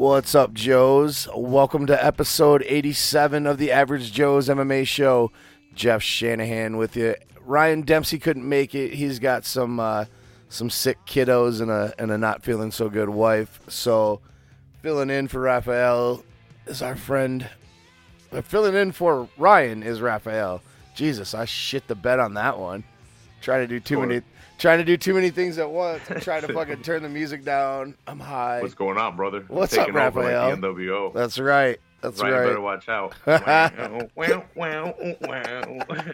What's up, Joes? Welcome to episode 87 of the Average Joe's MMA show. Jeff Shanahan with you. Ryan Dempsey couldn't make it. He's got some uh, some sick kiddos and a and a not feeling so good wife. So filling in for Raphael is our friend. uh, filling in for Ryan is Raphael. Jesus, I shit the bed on that one. Trying to do too many trying to do too many things at once. I'm trying to fucking turn the music down. I'm high. What's going on, brother? I'm What's up, taking like Raphael? the NWO. That's right. That's Ryan right. better watch out. wow, wow, wow, wow.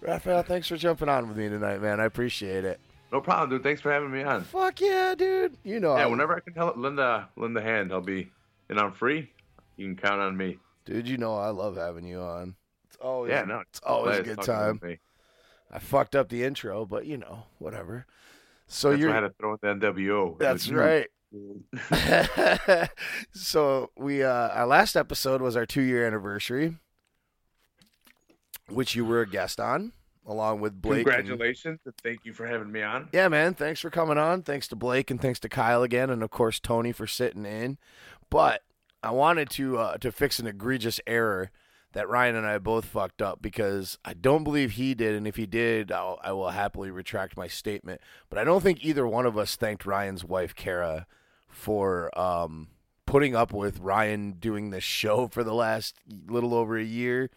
Raphael, thanks for jumping on with me tonight, man. I appreciate it. no problem, dude. Thanks for having me on. Fuck yeah, dude. You know, Yeah, I- whenever I can help lend a lend a hand, I'll be and I'm free. You can count on me. dude, you know I love having you on. It's always Yeah, no, it's always a good time. I fucked up the intro, but you know, whatever. So That's why I you're had to throw in the NWO. That's right. so we uh our last episode was our two year anniversary, which you were a guest on, along with Blake. and- Congratulations and thank you for having me on. Yeah, man. Thanks for coming on. Thanks to Blake and thanks to Kyle again, and of course Tony for sitting in. But I wanted to uh, to fix an egregious error that Ryan and I both fucked up because I don't believe he did, and if he did, I'll, I will happily retract my statement. But I don't think either one of us thanked Ryan's wife Kara for um, putting up with Ryan doing this show for the last little over a year.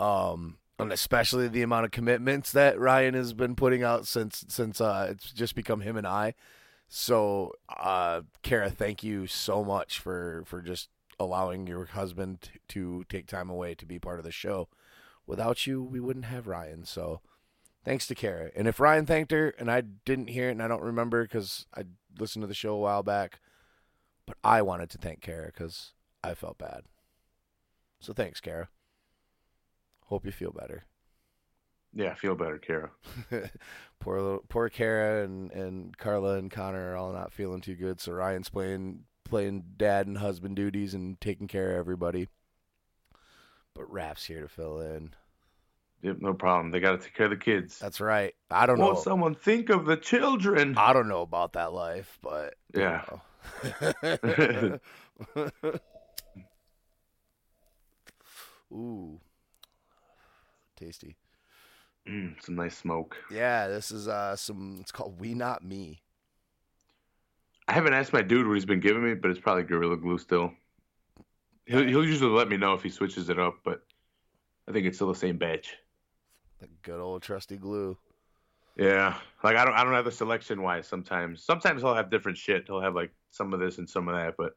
Um, and especially the amount of commitments that Ryan has been putting out since since uh, it's just become him and I. So, uh, Kara, thank you so much for for just allowing your husband to take time away to be part of the show. Without you, we wouldn't have Ryan. So, thanks to Kara. And if Ryan thanked her and I didn't hear it and I don't remember because I listened to the show a while back, but I wanted to thank Kara because I felt bad. So thanks, Kara. Hope you feel better. Yeah, I feel better, Kara. poor little, poor Kara and, and Carla and Connor are all not feeling too good. So Ryan's playing playing dad and husband duties and taking care of everybody. But Rap's here to fill in. Yep, no problem. They got to take care of the kids. That's right. I don't Won't know. someone think of the children? I don't know about that life, but Yeah. Ooh, tasty. Mm, some nice smoke. Yeah, this is uh some. It's called We Not Me. I haven't asked my dude what he's been giving me, but it's probably Gorilla Glue still. He'll, he'll usually let me know if he switches it up, but I think it's still the same batch. The good old trusty glue. Yeah, like I don't, I don't have the selection wise. Sometimes, sometimes he'll have different shit. He'll have like some of this and some of that, but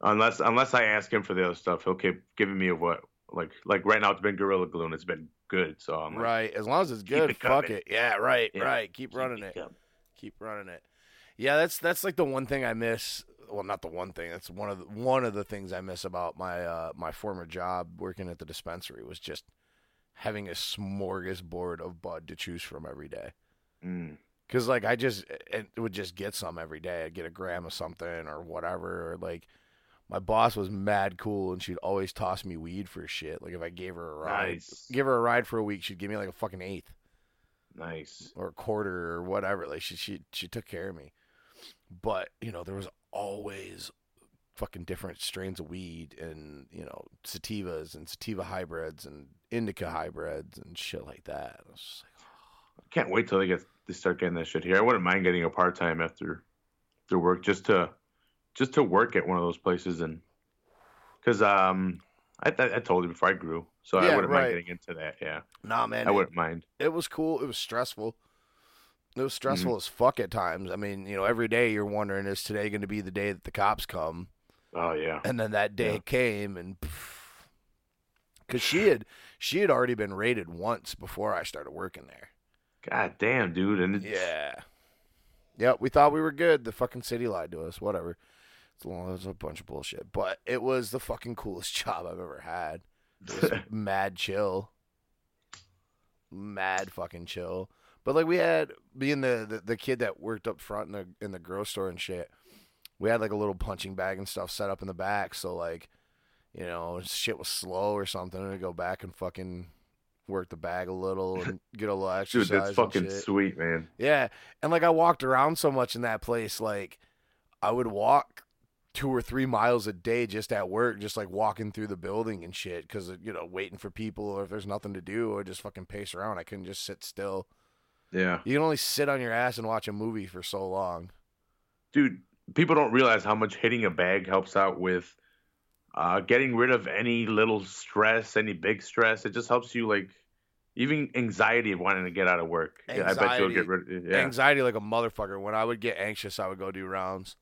unless, unless I ask him for the other stuff, he'll keep giving me of what, like, like right now it's been Gorilla Glue and it's been good. So I'm like, Right. As long as it's good, it fuck coming. it. Yeah, right, Yeah. right. Keep keep running it. coming. Keep running it. Yeah, that's that's like the one thing I miss. Well, not the one thing. That's one of the, one of the things I miss about my uh, my former job working at the dispensary was just having a smorgasbord of bud to choose from every day. Mm. Cause like I just it would just get some every day. I'd get a gram of something or whatever. Or like my boss was mad cool and she'd always toss me weed for shit. Like if I gave her a ride, Nice. give her a ride for a week, she'd give me like a fucking eighth Nice. or a quarter or whatever. Like she she she took care of me. But you know there was always fucking different strains of weed and you know sativas and sativa hybrids and indica hybrids and shit like that. I was just like, Can't wait till they get they start getting that shit here. I wouldn't mind getting a part time after their work just to just to work at one of those places and because um I, I I told you before I grew, so Yeah, I wouldn't right. mind getting into that. Yeah, nah, man, I it- wouldn't mind. it was cool. It was stressful. It was Mm-hmm. stressful as fuck at times. I mean, you know, every day you're wondering is today going to be the day that the cops come, Oh yeah, and then that day Yeah. came, and because she had she had already been raided once before I started working there. god damn, dude, and it's, Yeah. Yep, we thought we were good. The fucking city lied to us. Whatever. It's long, it was a bunch of bullshit, but it was the fucking coolest job I've ever had. Mad chill. Mad fucking chill. But like we had being the, the the kid that worked up front in the in the grocery store and shit. We had like a little punching bag and stuff set up in the back, so like, you know, shit was slow or something, and go back and fucking work the bag a little and get a little exercise. dude, that's fucking shit. sweet, man. Yeah, and like I walked around so much in that place, like I would walk two or three miles a day just at work, just like walking through the building and shit, because you know waiting for people or if there's nothing to do, or just fucking pace around. I couldn't just sit still. Yeah, You can only sit on your ass and watch a movie for so long. dude. People don't realize how much hitting a bag helps out with uh, getting rid of any little stress, any big stress. It just helps you like even anxiety of wanting to get out of work. Yeah, I bet you'll Anxiety. get rid. Yeah, Anxiety like a motherfucker. When I would get anxious, I would go do rounds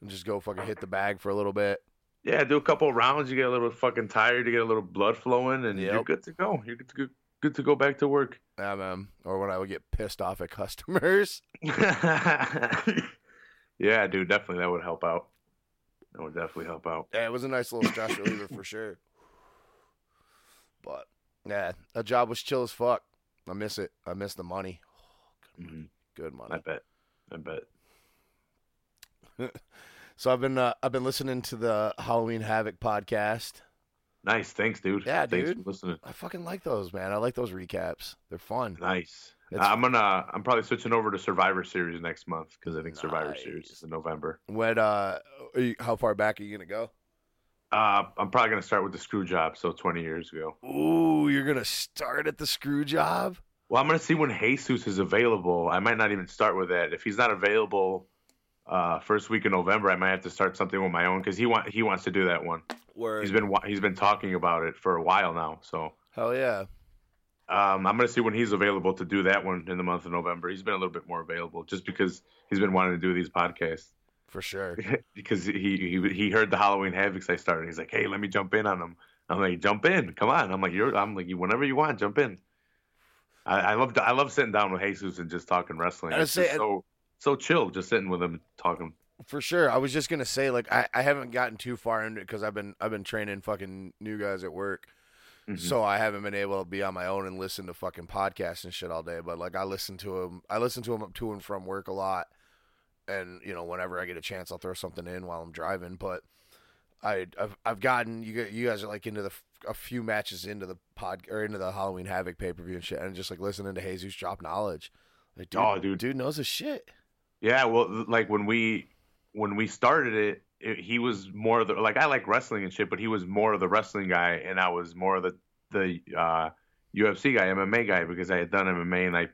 and just go fucking hit the bag for a little bit. yeah. Do a couple of rounds. You get a little fucking tired. You get a little blood flowing, and you're good to go. You're good to go. Good to go back to work. Yeah, man. Or when I would get pissed off at customers. yeah, dude, definitely that would help out. That would definitely help out. Yeah, it was a nice little stress reliever for sure. But yeah, that job was chill as fuck. I miss it. I miss the money. Good I money. bet. I bet. So I've been uh, I've been listening to the Halloween Havoc podcast. Nice. Thanks, dude. Yeah, Thanks dude. for listening. I fucking like those, man. I like those recaps. They're fun. Nice. I'm gonna. I'm probably switching over to Survivor Series next month because I think Survivor Series is in November. When uh, are you, how far back are you gonna go? Uh, I'm probably gonna start with the screw job. So 20 years ago. Ooh, you're gonna start at the screw job. Well, I'm gonna see when Jesus is available. I might not even start with that. If he's not available, uh, first week of November, I might have to start something with my own because he want he wants to do that one. He's been he's been talking about it for a while now. So hell yeah. um, I'm gonna see when he's available to do that one in the month of November. He's been a little bit more available just because he's been wanting to do these podcasts For sure. because he he he heard the Halloween Havocs I started. He's like, hey, let me jump in on them. I'm like, jump in, come on. I'm like, you're I'm like, whenever you want, jump in. I, I love I love sitting down with Jesus and just talking wrestling. It's say- so so chill, just sitting with him talking. For sure. I was just gonna say, like, I, I haven't gotten too far into it because I've been I've been training fucking new guys at work, Mhm. so I haven't been able to be on my own and listen to fucking podcasts and shit all day. But like, I listen to them. I listen to them up to and from work a lot, and you know, whenever I get a chance, I'll throw something in while I'm driving. But I I've I've gotten you you guys are like into the a few matches into the pod or into the Halloween Havoc pay per view and shit, and just like listening to Jesus drop knowledge. Like, dude, Oh, dude. dude knows his shit. Yeah, well, like when we when we started it, it, he was more of the like I like wrestling and shit, but he was more of the wrestling guy, and I was more of the the uh, UFC guy, MMA guy, because I had done MMA, and I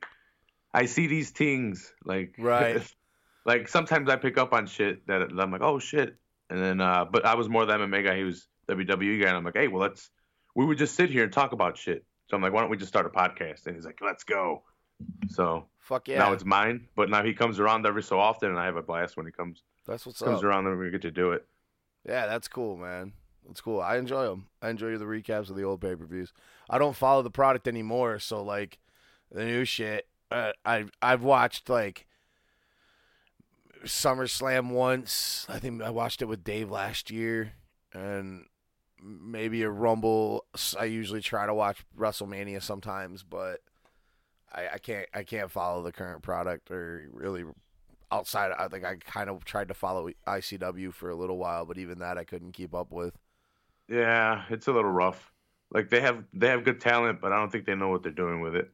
I see these things like Right. like sometimes I pick up on shit that I'm like, oh shit, and then uh, but I was more the MMA guy. He was WWE guy, and I'm like, hey, well, let's we would just sit here and talk about shit. So I'm like, why don't we just start a podcast? And he's like, let's go. So Fuck yeah, now it's mine, but now he comes around every so often, and I have a blast when he comes that's what's comes up. around, and we get to do it. Yeah, that's cool, man. That's cool. I enjoy them. I enjoy the recaps of the old pay per views. I don't follow the product anymore, so like the new shit. Uh, I I've watched like SummerSlam once. I think I watched it with Dave last year, and maybe a Rumble. I usually try to watch WrestleMania sometimes, but I, I can't I can't follow the current product or really outside. I think I kind of tried to follow ICW for a little while, but even that I couldn't keep up with. Yeah, it's a little rough. Like they have they have good talent, but I don't think they know what they're doing with it.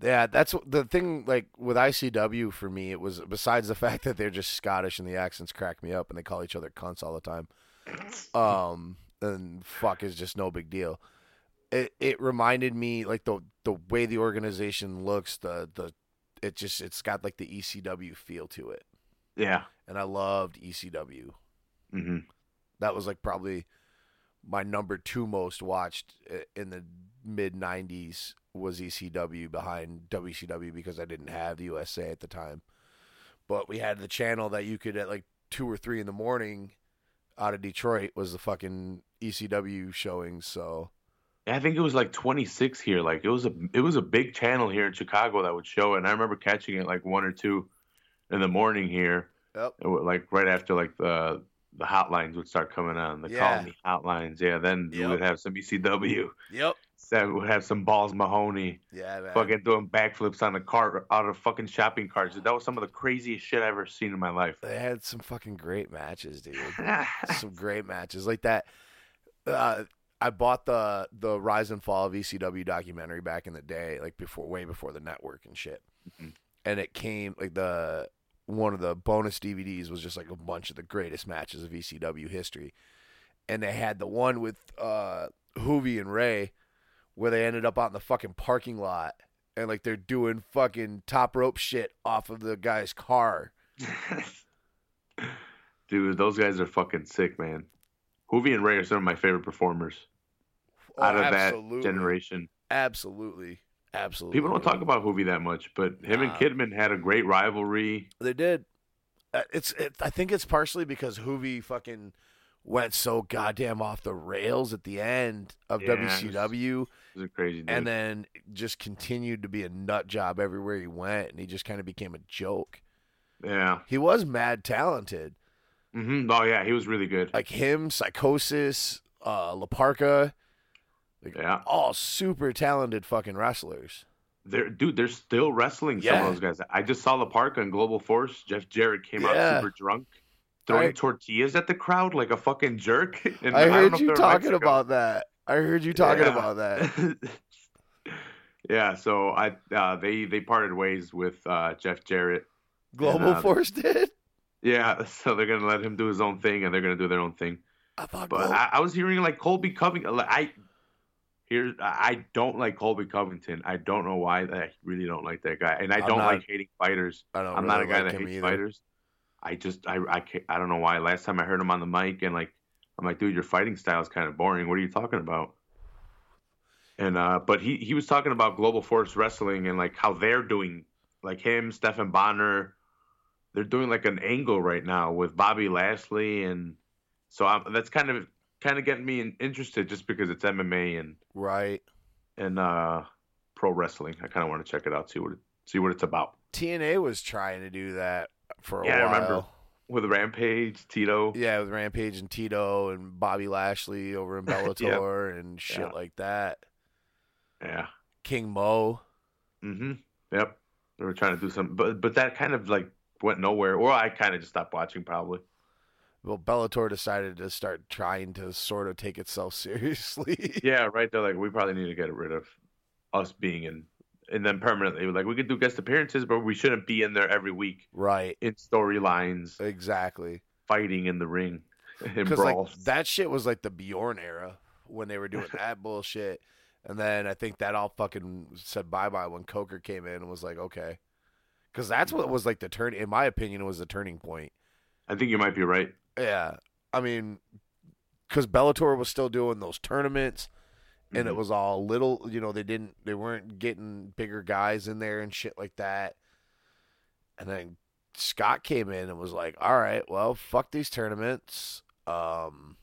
Yeah, that's the thing. Like with ICW, for me, it was besides the fact that they're just Scottish and the accents crack me up, and they call each other cunts all the time. Um, and fuck is just no big deal. It it reminded me like the the way the organization looks, the the it just it's got like the ECW feel to it, Yeah. and I loved ECW. hmm That was like probably my number two most watched in the mid '90s was ECW behind WCW because I didn't have the USA at the time. But we had the channel that you could at like two or three in the morning out of Detroit was the fucking ECW showing. So I think it was like 26 here. Like it was a it was a big channel here in Chicago that would show it, and I remember catching it like one or two in the morning here. Yep. It like right after like the the hotlines would start coming on, the Yeah. call me hotlines. Yeah, then we would have some ECW. yep, That would have some balls Mahoney. yeah, man. fucking doing backflips on the cart out of fucking shopping carts. That was some of the craziest shit I've ever seen in my life. They had some fucking great matches, dude. some great matches like that. Uh, I bought the the Rise and Fall of ECW documentary back in the day, like before, way before the network and shit. Mhm. And it came like the one of the bonus DVDs was just like a bunch of the greatest matches of ECW history, and they had the one with uh, Juvi and Rey, where they ended up out in the fucking parking lot and like they're doing fucking top rope shit off of the guy's car. Dude, those guys are fucking sick, man. Juvi and Rey are some of my favorite performers Oh, out of absolutely. that generation. Absolutely, absolutely. People don't talk about Juvi that much, but him and Kidman had a great rivalry. They did. Uh, It's. It, I think it's partially because Juvi fucking went so goddamn off the rails at the end of Yeah, WCW, It was a crazy dude. and then just continued to be a nut job everywhere he went, and he just kind of became a joke. yeah. He was mad talented, hmm Oh yeah, he was really good. like him, Psicosis, uh, La Parka, yeah. all super talented fucking wrestlers. They're, dude, they're still wrestling some of those guys. I just saw La Parka in Global Force. Jeff Jarrett came Yeah. out super drunk, throwing I- tortillas at the crowd like a fucking jerk. And I heard know you talking about that. I heard you talking Yeah. about that. yeah, so I uh, they they parted ways with uh, Jeff Jarrett. Global uh, Force did. Yeah, so they're gonna let him do his own thing, and they're gonna do their own thing. I thought. But I, I was hearing like Colby Covington. Like, I here I don't like Colby Covington. I don't know why. I really don't like that guy, and I I'm don't not- like hating fighters. I don't I'm not a guy like that hates either. fighters. I just I I can't, I don't know why. Last time I heard him on the mic, and like I'm like, dude, your fighting style is kind of boring. What are you talking about? And uh, but he he was talking about Global Force Wrestling and like how they're doing, like him, Stephan Bonnar, they're doing like an angle right now with Bobby Lashley, and so I'm, that's kind of kind of getting me interested just because it's MMA and Right. and uh, pro wrestling. I kind of want to check it out, see what it, see what it's about. TNA was trying to do that for a while. Yeah, I remember. With Rampage, Tito. Yeah, with Rampage and Tito and Bobby Lashley over in Bellator and shit Yeah. like that. Yeah. King Mo. Mm-hmm. Yep. They were trying to do something, but but that kind of like went nowhere. Or I kind of just stopped watching probably. Well, Bellator decided to start trying to sort of take itself seriously. Yeah, right. They're like, we probably need to get rid of us being in, and then permanently. Like we could do guest appearances, but we shouldn't be in there every week right. in storylines, Exactly. fighting in the ring, in Because like brawls. that shit was like the Bjorn era when they were doing that bullshit. And then I think that all fucking said bye bye when Coker came in and was like, okay. Because that's what was like the turn, in my opinion, was the turning point. I think you might be right. Yeah. I mean, because Bellator was still doing those tournaments and it Mhm. was all little, you know, they didn't, they weren't getting bigger guys in there and shit like that. And then Scott came in and was like, all right, well, fuck these tournaments. Um,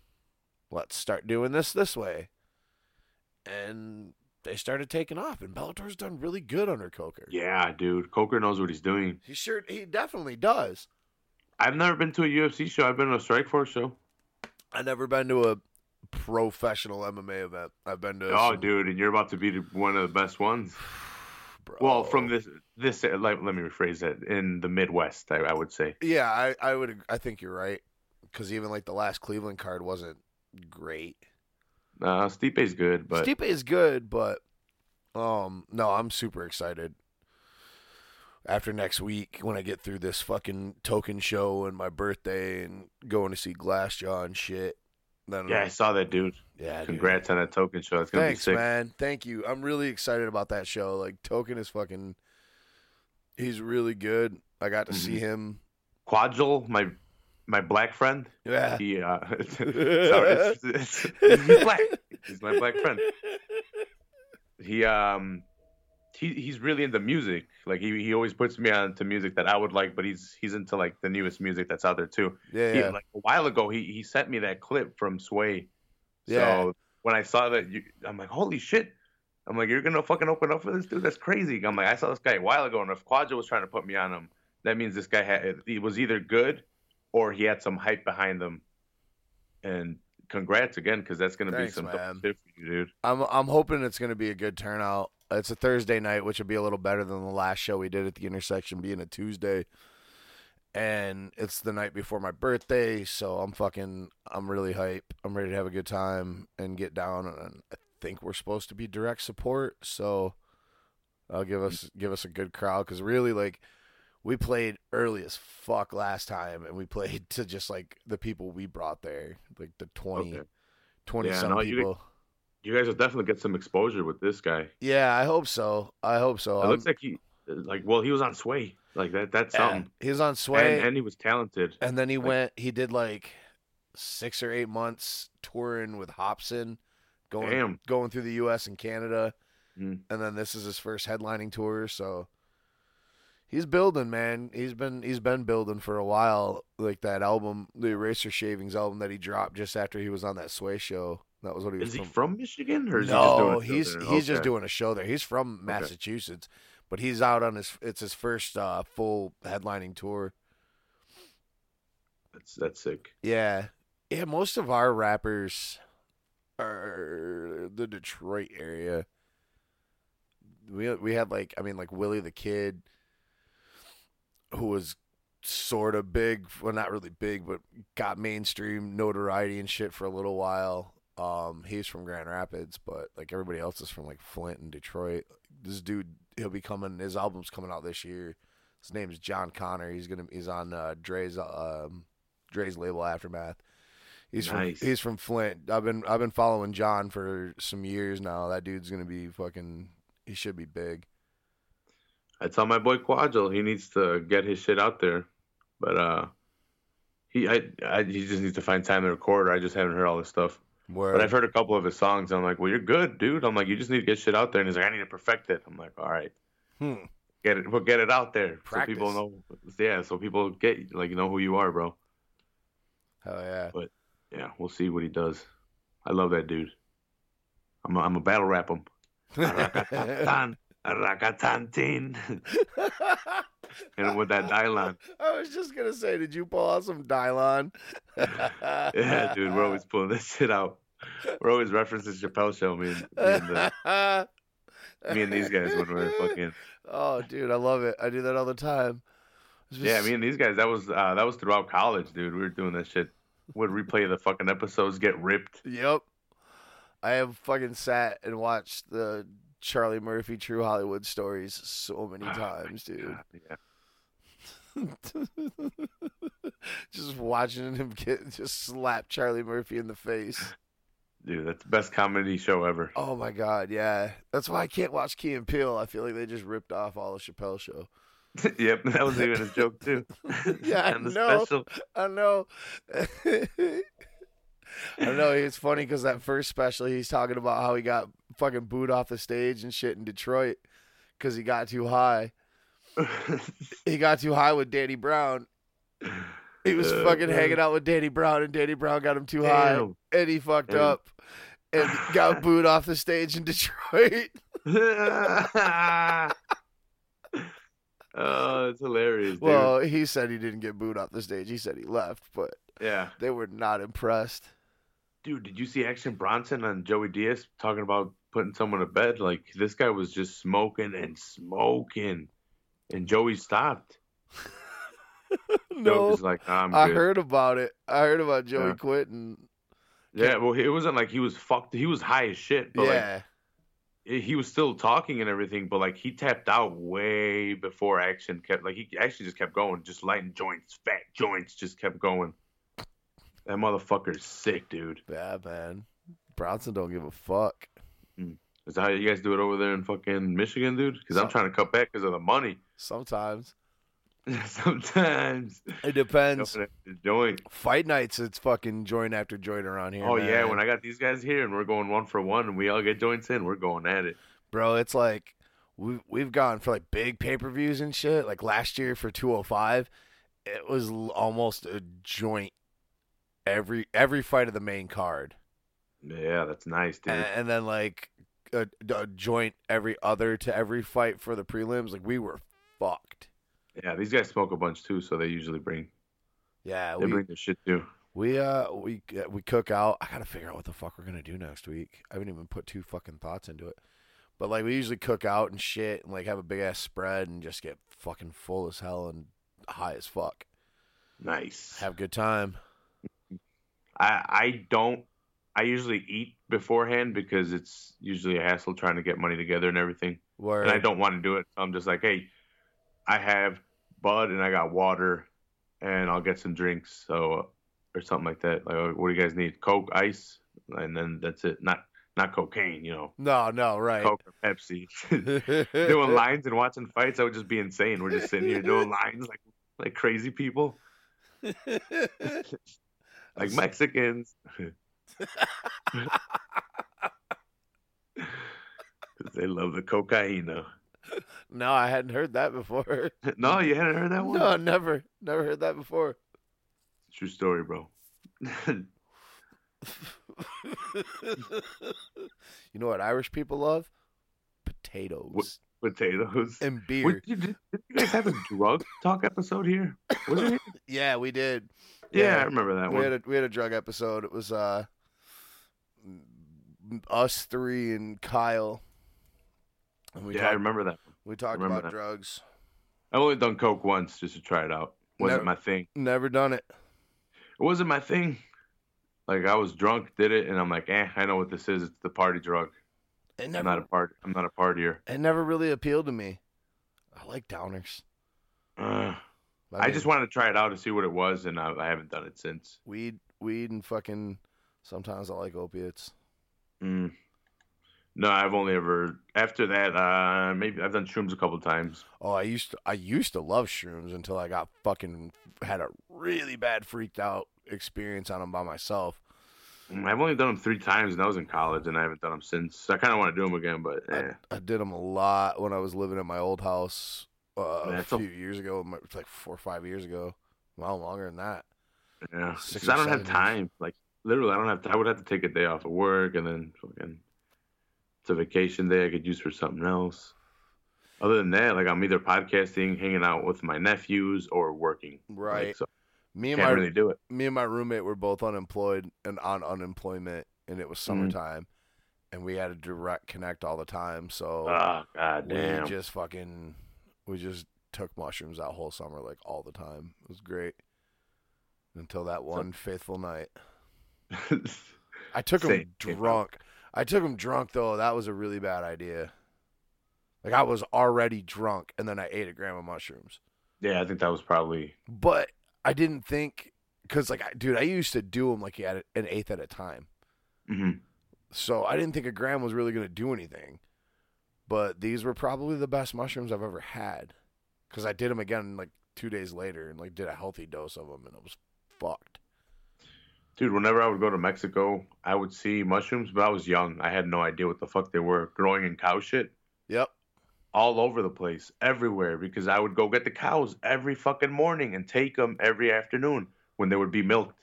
let's start doing this this way. And they started taking off, and Bellator's done really good under Coker. Yeah, dude. Coker knows what he's doing. He sure, he definitely does. I've never been to a UFC show. I've been to a Strikeforce show. I've never been to a professional MMA event. I've been to. Oh, some- dude, and you're about to be one of the best ones. bro. Well, from this, this, let, let me rephrase that. In the Midwest, I, I would say. Yeah, I, I would. I think you're right. Because even like the last Cleveland card wasn't great. Uh, Stipe's good, but Stipe is good, but um, no, I'm super excited. After next week, when I get through this fucking token show and my birthday and going to see Glassjaw and shit, then yeah, I saw that dude. yeah, dude. Congrats on that token show. It's gonna Thanks, be sick. man. Thank you. I'm really excited about that show. Like Token is fucking. He's really good. I got to Mm-hmm. see him. Quadril, my my black friend. Yeah. He uh, sorry, it's, it's, he's black. He's my black friend. He um he he's really into music. Like he, he always puts me on to music that I would like, but he's he's into like the newest music that's out there too. Yeah, He- yeah. like a while ago, he he sent me that clip from Sway. So Yeah. when I saw that, you, I'm like, holy shit. I'm like, you're gonna fucking open up for this dude? That's crazy. I'm like, I saw this guy a while ago, and if Quadra was trying to put me on him, that means this guy had he was either good or he had some hype behind them. And congrats again, because that's gonna be some man. shit for you, dude. I'm I'm hoping it's going to be a good turnout. It's a Thursday night, which will be a little better than the last show we did at the intersection being a Tuesday. And it's the night before my birthday, so I'm fucking I'm really hype. I'm ready to have a good time and get down and I think we're supposed to be direct support, so I'll give us give us a good crowd cuz really like we played early as fuck last time, and we played to just like the people we brought there, like the 20, Okay. 20 Yeah, some no, people. You guys will definitely get some exposure with this guy. Yeah, I hope so. I hope so. It I'm- looks like he, like, well, he was on Sway. Like that. That's yeah, something. he was on Sway, And, and he was talented. And then he Like- went. He did like six or eight months touring with Hopsin, going Damn. going through the U.S. and Canada, Mhm. and then this is his first headlining tour. So he's building, man. He's been he's been building for a while. Like that album, the Eraser Shavings album that he dropped just after he was on that Sway show. That was what he was Is he from. from Michigan or is no, he he's just doing a show he's there? just Okay. doing a show there. He's from Massachusetts, but he's out on his. It's his first uh, full headlining tour. That's that's sick. Yeah. Yeah, most of our rappers are the Detroit area. We we had like I mean like Willie the Kid who was sort of big, well not really big, but got mainstream notoriety and shit for a little while. Um he's from Grand Rapids, but like everybody else is from like Flint and Detroit. This dude he'll be coming his album's coming out this year. His name is Jon Connor. He's gonna he's on uh Dre's um Dre's label Aftermath. He's Nice. from he's from Flint. I've been I've been following John for some years now. That dude's gonna be fucking. He should be big. I tell my boy Quadril he needs to get his shit out there, but uh, he I, I he just needs to find time to record. Or I just haven't heard all this stuff, Where but I've heard a couple of his songs. And I'm like, well, you're good, dude. I'm like, you just need to get shit out there. And he's like, I need to perfect it. I'm like, all right, hmm. get it, we'll get it out there so people Practice. know. Yeah, so people get like know who you are, bro. hell yeah. But yeah, we'll see what he does. I love that dude. I'm a, I'm a battle rap him. Rakatan, rakatantin. and with that Dylan. I was just gonna say, did you pull out some Dylan? Yeah, dude, we're always pulling this shit out. We're always referencing Chappelle Show. Me and, me and, the, me and these guys when we're fucking. Oh, dude, I love it. I do that all the time. It's Yeah, just- me and these guys. That was uh, that was throughout college, dude. We were doing that shit. Would replay the fucking episodes, get ripped. Yep. I have fucking sat and watched the Charlie Murphy True Hollywood stories so many oh times, dude. Yeah. just watching him get just slap Charlie Murphy in the face. Dude, that's the best comedy show ever. Oh my god, yeah. That's why I can't watch Key and Peele. I feel like they just ripped off all the Chappelle show. yep, that was even a joke too. Yeah, I know. special. I know. I know it's funny because that first special, he's talking about how he got fucking booed off the stage and shit in Detroit because he got too high. He got too high with Danny Brown. He was Uh, fucking man. hanging out with Danny Brown, and Danny Brown got him too high, and he fucked Damn. up and got booed off the stage in Detroit. oh, it's hilarious, dude. Well, he said he didn't get booed off the stage. He said he left, but yeah. they were not impressed. Dude, did you see Action Bronson on Joey Diaz talking about putting someone to bed? Like this guy was just smoking and smoking, and Joey stopped. No, like, nah, I good. heard about it. I heard about Joey Yeah. quitting. Yeah, well, it wasn't like he was fucked. He was high as shit, but like yeah, he he was still talking and everything. But like he tapped out way before Action kept. Like he actually just kept going, just lighting joints, fat joints, just kept going. That motherfucker's sick, dude. yeah, man. Bronson don't give a fuck. Mm. Is that how you guys do it over there in fucking Michigan, dude? Because I'm trying to cut back because of the money. Sometimes Sometimes. it depends. Joint. Fight nights, it's fucking joint after joint around here. Oh yeah, when I got these guys here and we're going one for one and we all get joints in, we're going at it. bro, it's like we we've gone for like big pay per views and shit. Like last year for 205, it was almost a joint every every fight of the main card, Yeah, that's nice, dude. and, and then like a, a joint every other to every fight for the prelims. Like we were fucked. yeah, these guys smoke a bunch too, so they usually bring Yeah, they we bring their shit too. we uh we uh, we cook out. I gotta figure out what the fuck we're gonna do next week. I haven't even put two fucking thoughts into it. But like we usually cook out and shit, and like have a big ass spread and just get fucking full as hell and high as fuck. Nice. Have a good time. I I don't. I usually eat beforehand because it's usually a hassle trying to get money together and everything. Where and I don't want to do it. So I'm just like, hey, I have bud and I got water, and I'll get some drinks. So or something like that. Like, what do you guys need? Coke, ice, and then that's it. Not not cocaine, you know. No, no, right. Coke or Pepsi. doing lines and watching fights, I would just be insane. We're just sitting here doing lines like like crazy people, like Mexicans. They love the cocaine. No, I hadn't heard that before. no, you hadn't heard that one. No, never, never heard that before. True story, bro. you know what Irish people love? Potatoes. What, potatoes and beer. What, did, did, you guys have a drug talk episode here? Was it? yeah, we did. Yeah, yeah, I remember that we one. Had a, we had a drug episode. It was uh, us three and Kyle. And we yeah, talked, I remember that. We talked about that. drugs. I've only done coke once just to try it out. Wasn't never, my thing. Never done it. It wasn't my thing. Like I was drunk, did it, and I'm like, eh, I know what this is. It's the party drug. Never, I'm not a part. I'm not a partier. It never really appealed to me. I like downers. Uh, I, mean, I, just wanted to try it out to see what it was, and I, I, haven't done it since. Weed, weed, and fucking. Sometimes I like opiates. Mm. No, I've only ever after that. Uh, maybe I've done shrooms a couple times. Oh, I used to. I used to love shrooms until I got fucking had a really bad freaked out experience on them by myself. Mm, I've only done them three times, and I was in college, and I haven't done them since. I kind of want to do them again, but eh. I, I, did them a lot when I was living at my old house uh, a few a... years ago, like four or five years ago. Well, longer than that. Yeah, because I don't have time. Years. Like literally, I don't have. To, I would have to take a day off of work, and then fucking. It's a vacation day I could use for something else. Other than that, like I'm either podcasting, hanging out with my nephews, or working. Right. Like, so me and Can't my really do it. Me and my roommate were both unemployed and on unemployment, and it was Mm-hmm. summertime, mm-hmm. and we had a direct connect all the time. So oh god damn, we just fucking we just took mushrooms that whole summer like all the time. It was great until that one so, faithful night. I took him drunk. I took him drunk though. That was a really bad idea. Like I was already drunk, and then I ate a gram of mushrooms. Yeah, I think that was probably. But I didn't think because like, dude, I used to do them like at an eighth at a time. Mm-hmm. So I didn't think a gram was really going to do anything. But these were probably the best mushrooms I've ever had because I did them again like two days later and like did a healthy dose of them and it was fucked. Dude, whenever I would go to Mexico, I would see mushrooms, but I was young. I had no idea what the fuck they were growing in cow shit. Yep all over the place, everywhere, because I would go get the cows every fucking morning and take them every afternoon when they would be milked.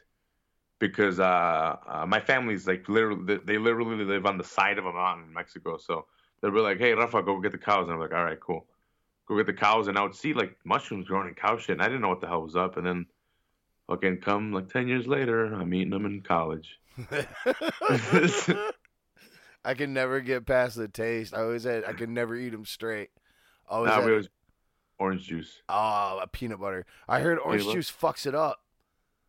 Because uh, uh, my family's like literally, they literally live on the side of a mountain in Mexico. So they'll be like, "Hey, Rafa, go get the cows," and I'm like, "All right, cool." Go get the cows, and I would see like mushrooms growing in cow shit, and I didn't know what the hell was up. And then, fucking come like ten years later, I'm eating them in college. I can never get past the taste. I always had I could never eat them straight. Always, nah, had, orange juice. Oh, a peanut butter. I heard orange juice fucks it up.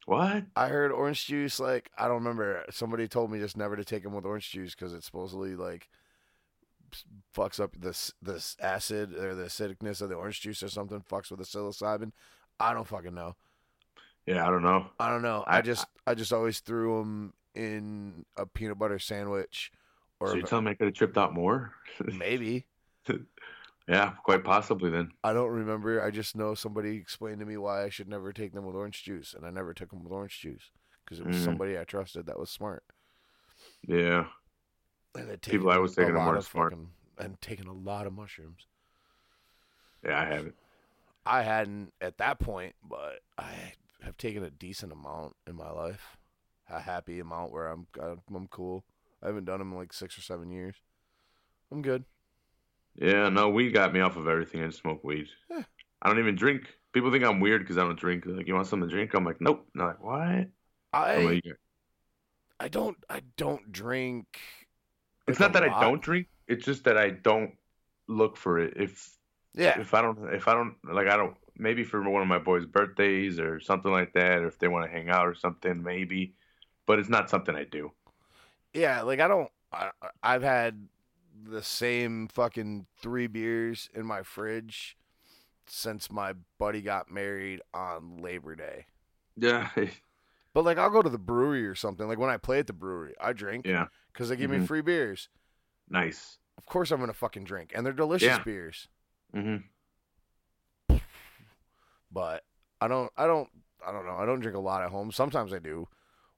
What? I heard orange juice like I don't remember. Somebody told me just never to take them with orange juice because it supposedly like fucks up this this acid or the acidicness of the orange juice or something. Fucks with the psilocybin. I don't fucking know. Yeah, I don't know. I don't know. I, I just I just always threw them in a peanut butter sandwich or so you telling me I could have tripped out more? maybe. yeah, quite possibly then. I don't remember. I just know somebody explained to me why I should never take them with orange juice, and I never took them with orange juice because it was mm. somebody I trusted that was smart. Yeah. And people I was taking them were smart fucking, and taking a lot of mushrooms. Yeah, I haven't. I hadn't at that point, but I have taken a decent amount in my life, a happy amount where I'm I'm cool. I haven't done them in like six or seven years. I'm good. Yeah, no, weed got me off of everything. I just smoke weed. Yeah. I don't even drink. People think I'm weird because I don't drink. They're like, you want something to drink? I'm like, nope. And they're like, what? I like, I don't I don't drink. It's not that lot. I don't drink. It's just that I don't look for it. If yeah, if I don't if I don't like I don't maybe for one of my boys' birthdays or something like that, or if they want to hang out or something, maybe. But it's not something I do yeah, like I don't. I, I've had the same fucking three beers in my fridge since my buddy got married on Labor Day. Yeah. But like I'll go to the brewery or something. Like when I play at the brewery, I drink Yeah. because they give me Mhm. free beers. Nice. Of course I'm gonna fucking drink, and they're delicious Yeah. beers. hmm But I don't, I don't, I don't know. I don't drink a lot at home. Sometimes I do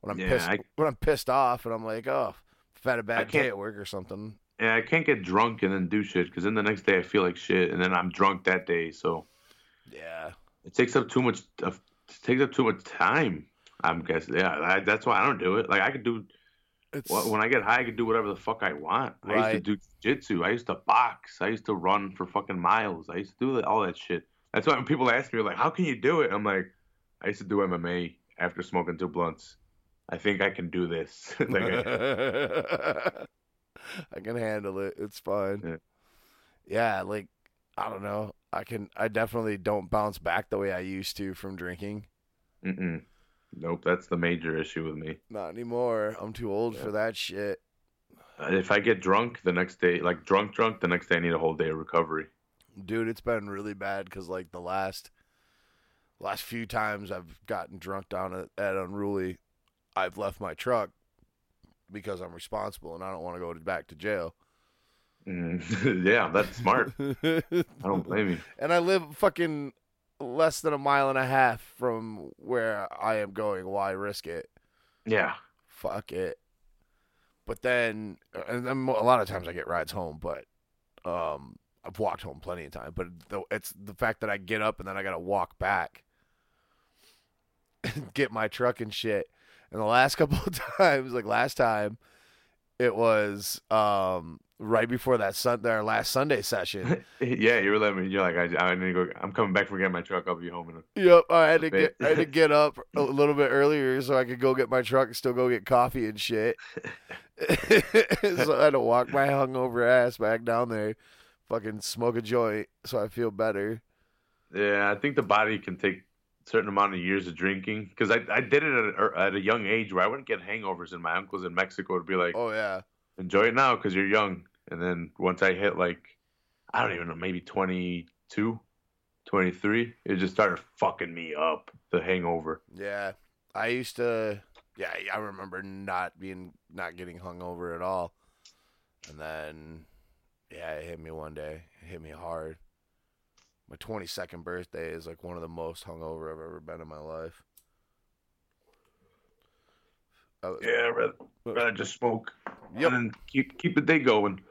when I'm Yeah, pissed. I- when I'm pissed off, and I'm like, oh, if I had a bad day at work or something. Yeah, I can't get drunk and then do shit because then the next day I feel like shit, and then I'm drunk that day. So Yeah, it takes up too much. Uh, it takes up too much time. I'm guessing. Yeah, I, that's why I don't do it. Like I could do it's when I get high, I can do whatever the fuck I want. I used to do jiu-jitsu. I used to box. I used to run for fucking miles. I used to do all that shit. That's why when people ask me, like, how can you do it? I'm like, I used to do MMA after smoking two blunts. I think I can do this. like, I- I can handle it. It's fine. Yeah. Yeah. like I don't know. I can. I definitely don't bounce back the way I used to from drinking. mm-mm. Nope, that's the major issue with me. Not anymore. I'm too old for that shit. Uh, If I get drunk the next day, like drunk, drunk, the next day I need a whole day of recovery. Dude, it's been really bad because like the last last few times I've gotten drunk down at, at Unruly, I've left my truck because I'm responsible and I don't want to go to, back to jail. Mm. yeah, that's smart. I don't blame you. and I live fucking less than a mile and a half from where I am going. Why risk it? Yeah. Fuck it. But then, and then a lot of times I get rides home, but um, I've walked home plenty of times. But the, it's the fact that I get up and then I gotta walk back, and get my truck and shit. And the last couple of times, like last time, it was um right before that sun, our last Sunday session. yeah, you were letting me. You're like, I, I need to go. I'm coming back for getting my truck. I'll be home in a Yep, I had to Bit. get I had to get up a little bit earlier so I could go get my truck and still go get coffee and shit. so I had to walk my hungover ass back down there, fucking smoke a joint so I feel better. Yeah, I think the body can take a certain amount of years of drinking because I, I did it at a, er, at a young age where I wouldn't get hangovers, and my uncles in Mexico would be like, Oh yeah, "Enjoy it now because you're young." And then once I hit like, I don't even know, maybe 22, 23, it just started fucking me up. The hangover. yeah. I used to, yeah, I remember not being not getting hungover at all, and then, yeah, it hit me one day. It hit me hard. My 22nd birthday is like one of the most hungover I've ever been in my life. I was- Yeah, rather, rather just smoke Yep. and keep keep the day going.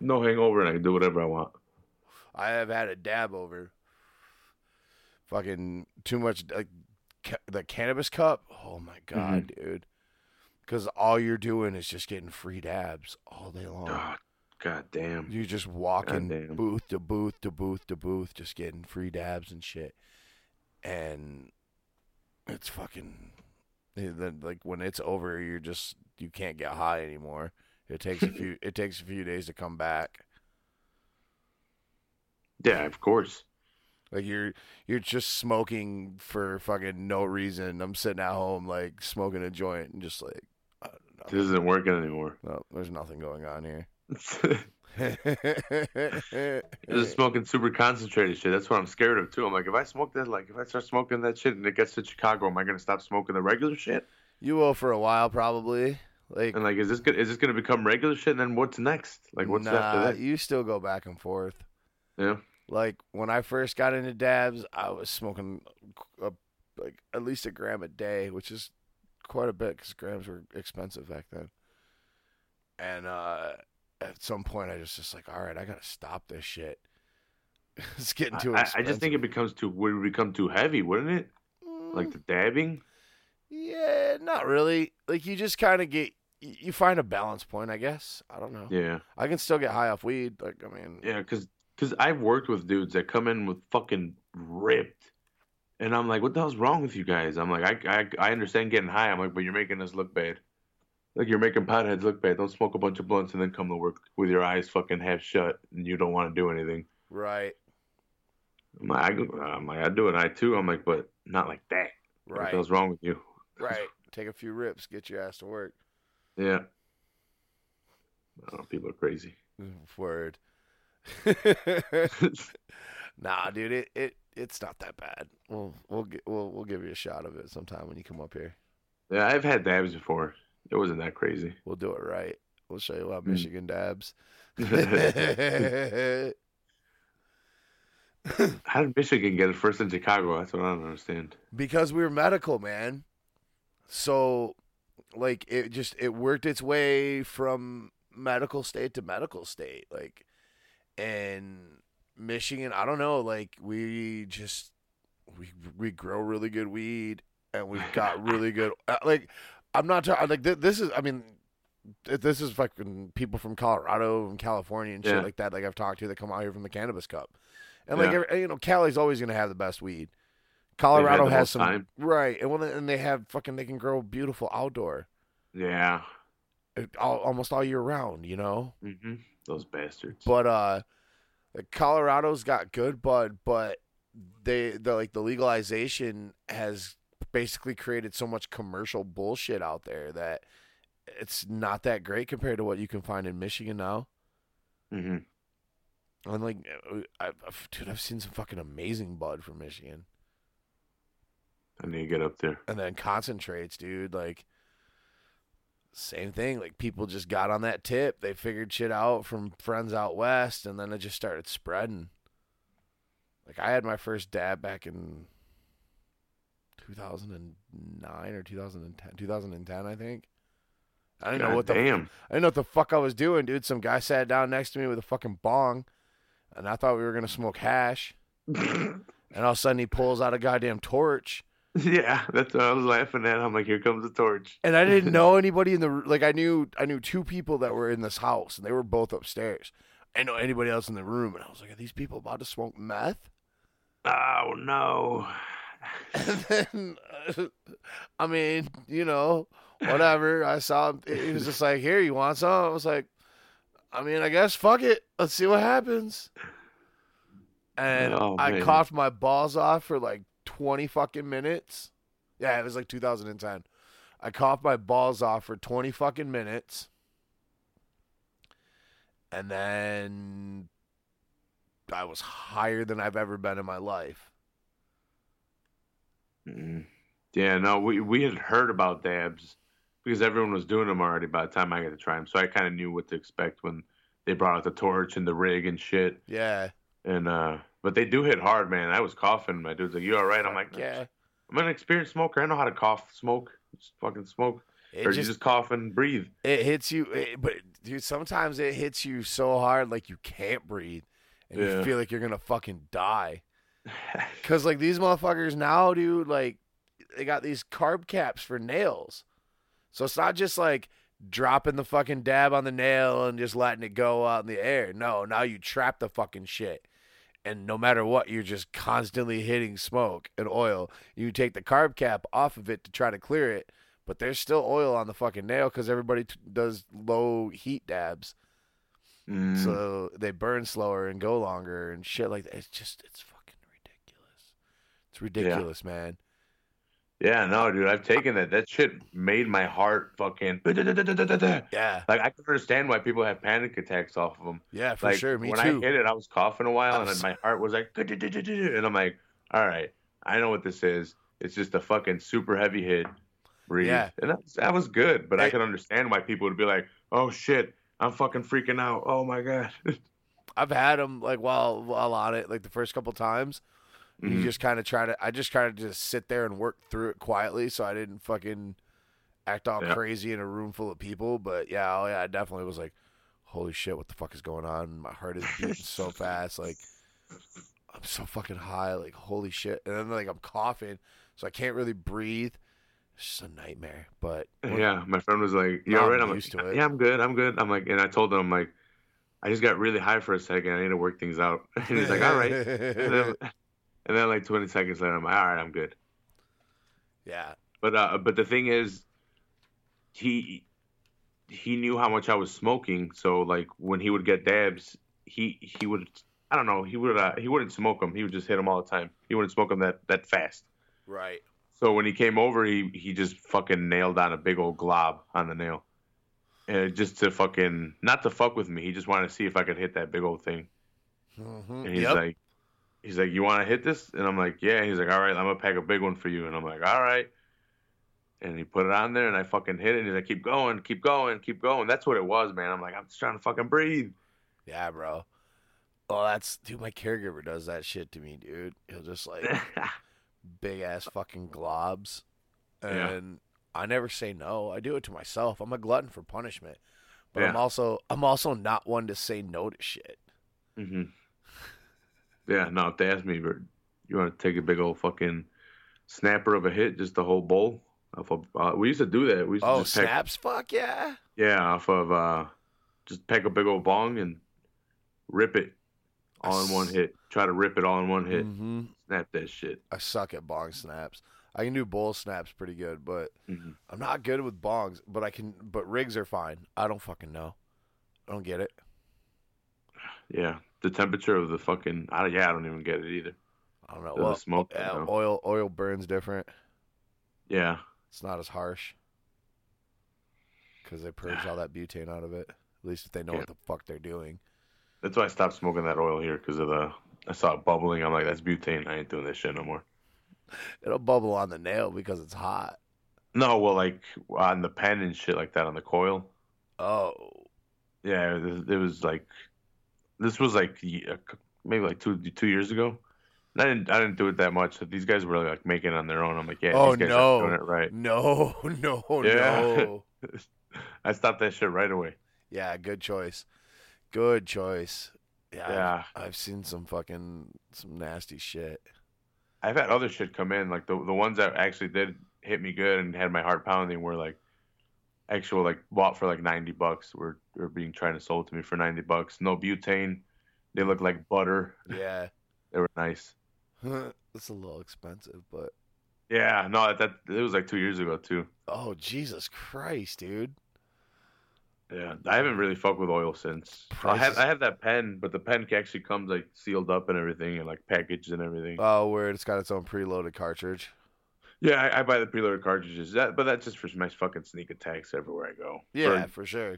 No hangover, and I can do whatever I want. I have had a dab over. Fucking too much like ca- the cannabis cup. Oh my god, mm-hmm. dude! Because all you're doing is just getting free dabs all day long. Oh, God damn. You're just walking Goddamn. booth to booth to booth to booth, just getting free dabs and shit. And it's fucking then like when it's over, you're just you can't get high anymore. It takes a few. it takes a few days to come back. Yeah, of course. Like you're you're just smoking for fucking no reason. I'm sitting at home like smoking a joint and just like This isn't working anymore. no, there's nothing going on here. Is smoking super concentrated shit. That's what I'm scared of too. I'm like, if I smoke that, like, if I start smoking that shit and it gets to Chicago, am I gonna stop smoking the regular shit? you will for a while probably. Like And like, is this gonna is this gonna become regular shit? And then what's next? Like, what's nah, after that? You still go back and forth. Yeah. Like when I first got into dabs, I was smoking a, like at least a gram a day, which is quite a bit because grams were expensive back then. And uh, at some point, I just just like, all right, I gotta stop this shit. it's getting too I, I just think it becomes too would become too heavy, wouldn't it? Like Mm, the dabbing. yeah, not really. Like you just kind of get you find a balance point, I guess. I don't know. Yeah. I can still get high off weed. Like I mean, Yeah, because cause I've worked with dudes that come in with fucking ripped. And I'm like, what the hell's wrong with you guys? I'm like, I, I, I understand getting high. I'm like, but you're making us look bad. Like, you're making potheads look bad. Don't smoke a bunch of blunts and then come to work with your eyes fucking half shut and you don't want to do anything. right, I'm like, I, I'm like, I do it. I too. I'm like, but not like that. What the right, hell's wrong with you? right. Take a few rips, get your ass to work. Yeah. I don't know, people are crazy. Word. Nah, dude, it, it it's not that bad. We'll we'll we'll we'll give you a shot of it sometime when you come up here. Yeah, I've had dabs before. It wasn't that crazy. We'll do it right. We'll show you about Mm. Michigan dabs. How did Michigan get it first in Chicago? That's what I don't understand. because we were medical, man. So, like, it just it worked its way from medical state to medical state, like, and Michigan. I don't know, like, we just we we grow really good weed, and we've got really good. uh, Like, I'm not talking like th- this is. I mean. th- This is fucking people from Colorado and California and shit Yeah. like that. Like I've talked to that come out here from the Cannabis Cup, and like Yeah. every, you know, Cali's always gonna have the best weed. Colorado has some time. right, and well, and they have fucking they can grow beautiful outdoor, Yeah. uh, all, almost all year round, you know. hmm Those bastards. But uh, like, Colorado's got good bud, but they the like the legalization has basically created so much commercial bullshit out there that it's not that great compared to what you can find in Michigan now. hmm And like, I, I've, dude, I've seen some fucking amazing bud from Michigan. I need to get up there. and then concentrates, dude. Like same thing. Like people just got on that tip. They figured shit out from friends out west, and then it just started spreading. Like I had my first dab back in 2009 or 2010, 2010, I think. I didn't know God what the damn. I didn't know what the fuck I was doing, dude. Some guy sat down next to me with a fucking bong, and I thought we were gonna smoke hash. And all of a sudden, he pulls out a goddamn torch. yeah, that's what I was laughing at. I'm like, here comes the torch. and I didn't know anybody in the like. I knew I knew two people that were in this house, and they were both upstairs. I didn't know anybody else in the room, and I was like, "Are these people about to smoke meth?" Oh no. And then, uh, I mean, you know, whatever. I saw him. He was just like, "Here, you want some?" I was like, "I mean, I guess fuck it. Let's see what happens." And Oh, I man. coughed my balls off for like twenty fucking minutes. Yeah, it was like 2010. I coughed my balls off for 20 fucking minutes. And then I was higher than I've ever been in my life. Mm. Yeah, no, we we had heard about dabs because everyone was doing them already by the time I got to try them. So I kind of knew what to expect when they brought out the torch and the rig and shit. Yeah. And uh, but they do hit hard, man. I was coughing. My dude's like, "You all right?" I'm like, yeah. I'm an experienced smoker. I know how to cough, smoke, just fucking smoke, It or just, you just cough and breathe." it hits you it, but dude sometimes it hits you so hard like you can't breathe and you feel like you're going to fucking die. Cause like these motherfuckers now, dude, like they got these carb caps for nails. So it's not just like dropping the fucking dab on the nail and just letting it go out in the air. No, now you trap the fucking shit. And no matter what, you're just constantly hitting smoke and oil. You take the carb cap off of it to try to clear it, but there's still oil on the fucking nail because everybody t- does low heat dabs. Mm. So they burn slower and go longer and shit like that. It's just, it's fucking. It's ridiculous, man. yeah, no, dude, I've taken that. That shit made my heart fucking. Yeah. Like I can understand why people have panic attacks off of them. yeah, for like sure. Me when too. I hit it, I was coughing a while, I and then my heart was like, and I'm like, all right, I know what this is. It's just a fucking super heavy hit. Breathe. Yeah. And that was, that was good, but I Hey. can understand why people would be like, oh shit, I'm fucking freaking out. Oh my god. I've had them like while while on it, like the first couple times. You Mhm. just kind of try to. I just kind of just sit there and work through it quietly, so I didn't fucking act all Yeah. crazy in a room full of people. But yeah, oh yeah, I definitely was like, "Holy shit, what the fuck is going on?" My heart is beating so fast, like I'm so fucking high, like holy shit, and then like I'm coughing, so I can't really breathe. It's just a nightmare. But Yeah, my friend was like, "You all right?" I'm I'm used like, to it. "Yeah, I'm good. I'm good." I'm like, and I told him, I'm like, I just got really high for a second. I need to work things out. And he's like, "All right." And then, like 20 seconds later, I'm like, "All right, I'm good." yeah, But uh, but the thing is, he he knew how much I was smoking. So like when he would get dabs, he he would I don't know he would uh, he wouldn't smoke them. He would just hit them all the time. He wouldn't smoke them that that fast. right. So when he came over, he he just fucking nailed on a big old glob on the nail, and just to fucking not to fuck with me. He just wanted to see if I could hit that big old thing. Mm-hmm. And he's Yep. like, he's like, "You want to hit this?" And I'm like, "Yeah." He's like, "All right, I'm gonna pack a big one for you." And I'm like, "All right." And he put it on there, and I fucking hit it. And he's like, "Keep going, keep going, keep going." That's what it was, man. I'm like, I'm just trying to fucking breathe. Yeah, bro. Oh, that's dude. My caregiver does that shit to me, dude. He'll just like big ass fucking globs, and Yeah. I never say no. I do it to myself. I'm a glutton for punishment, but I'm also I'm also not one to say no to shit. hmm Yeah, no. If they ask me, you want to take a big old fucking snapper of a hit, just the whole bowl? Off of, uh, we used to do that. We used to Oh, just pack, snaps! Fuck yeah! yeah, off of uh, just pack a big old bong and rip it all in one hit. Try to rip it all in one hit. hmm Snap that shit. I suck at bong snaps. I can do bowl snaps pretty good, but hmm I'm not good with bongs. But I can. But rigs are fine. I don't fucking know. I don't get it. Yeah, the temperature of the fucking. I, yeah, I don't even get it either. I don't know. The Well, smoke, yeah, you know. oil oil burns different. Yeah, It's not as harsh because they purge all that butane out of it. At least if they know Yeah. what the fuck they're doing. that's why I stopped smoking that oil here because of the. I saw it bubbling. I'm like, that's butane. I ain't doing this shit no more. It'll bubble on the nail because it's hot. No, well, like on the pen and shit like that on the coil. Oh, Yeah, it was, it was like this was like ye- a c- maybe like two two years ago. I didn't I didn't do it that much. These guys were like making it on their own. I'm like, yeah, Oh, these guys no. are doing it right. no, no, Yeah. no. I stopped that shit right away. Yeah, good choice. Good choice. Yeah, I've- Yeah, I've seen some fucking some nasty shit. I've had other shit come in. Like the the ones that actually did hit me good and had my heart pounding were like actual like bought for like ninety bucks. Were were being trying to sold to me for ninety bucks. No butane. They look like butter. Yeah, They were nice. it's a little expensive, but Yeah, no, that it was like two years ago too. oh Jesus Christ, dude. Yeah, I haven't really fucked with oil since. I have I have that pen, but the pen actually comes like sealed up and everything, and like packaged and everything. Oh, where it's got its own preloaded cartridge. yeah, I, I buy the preloaded cartridges. That, but that's just for my fucking sneak attacks everywhere I go. Yeah, For for sure.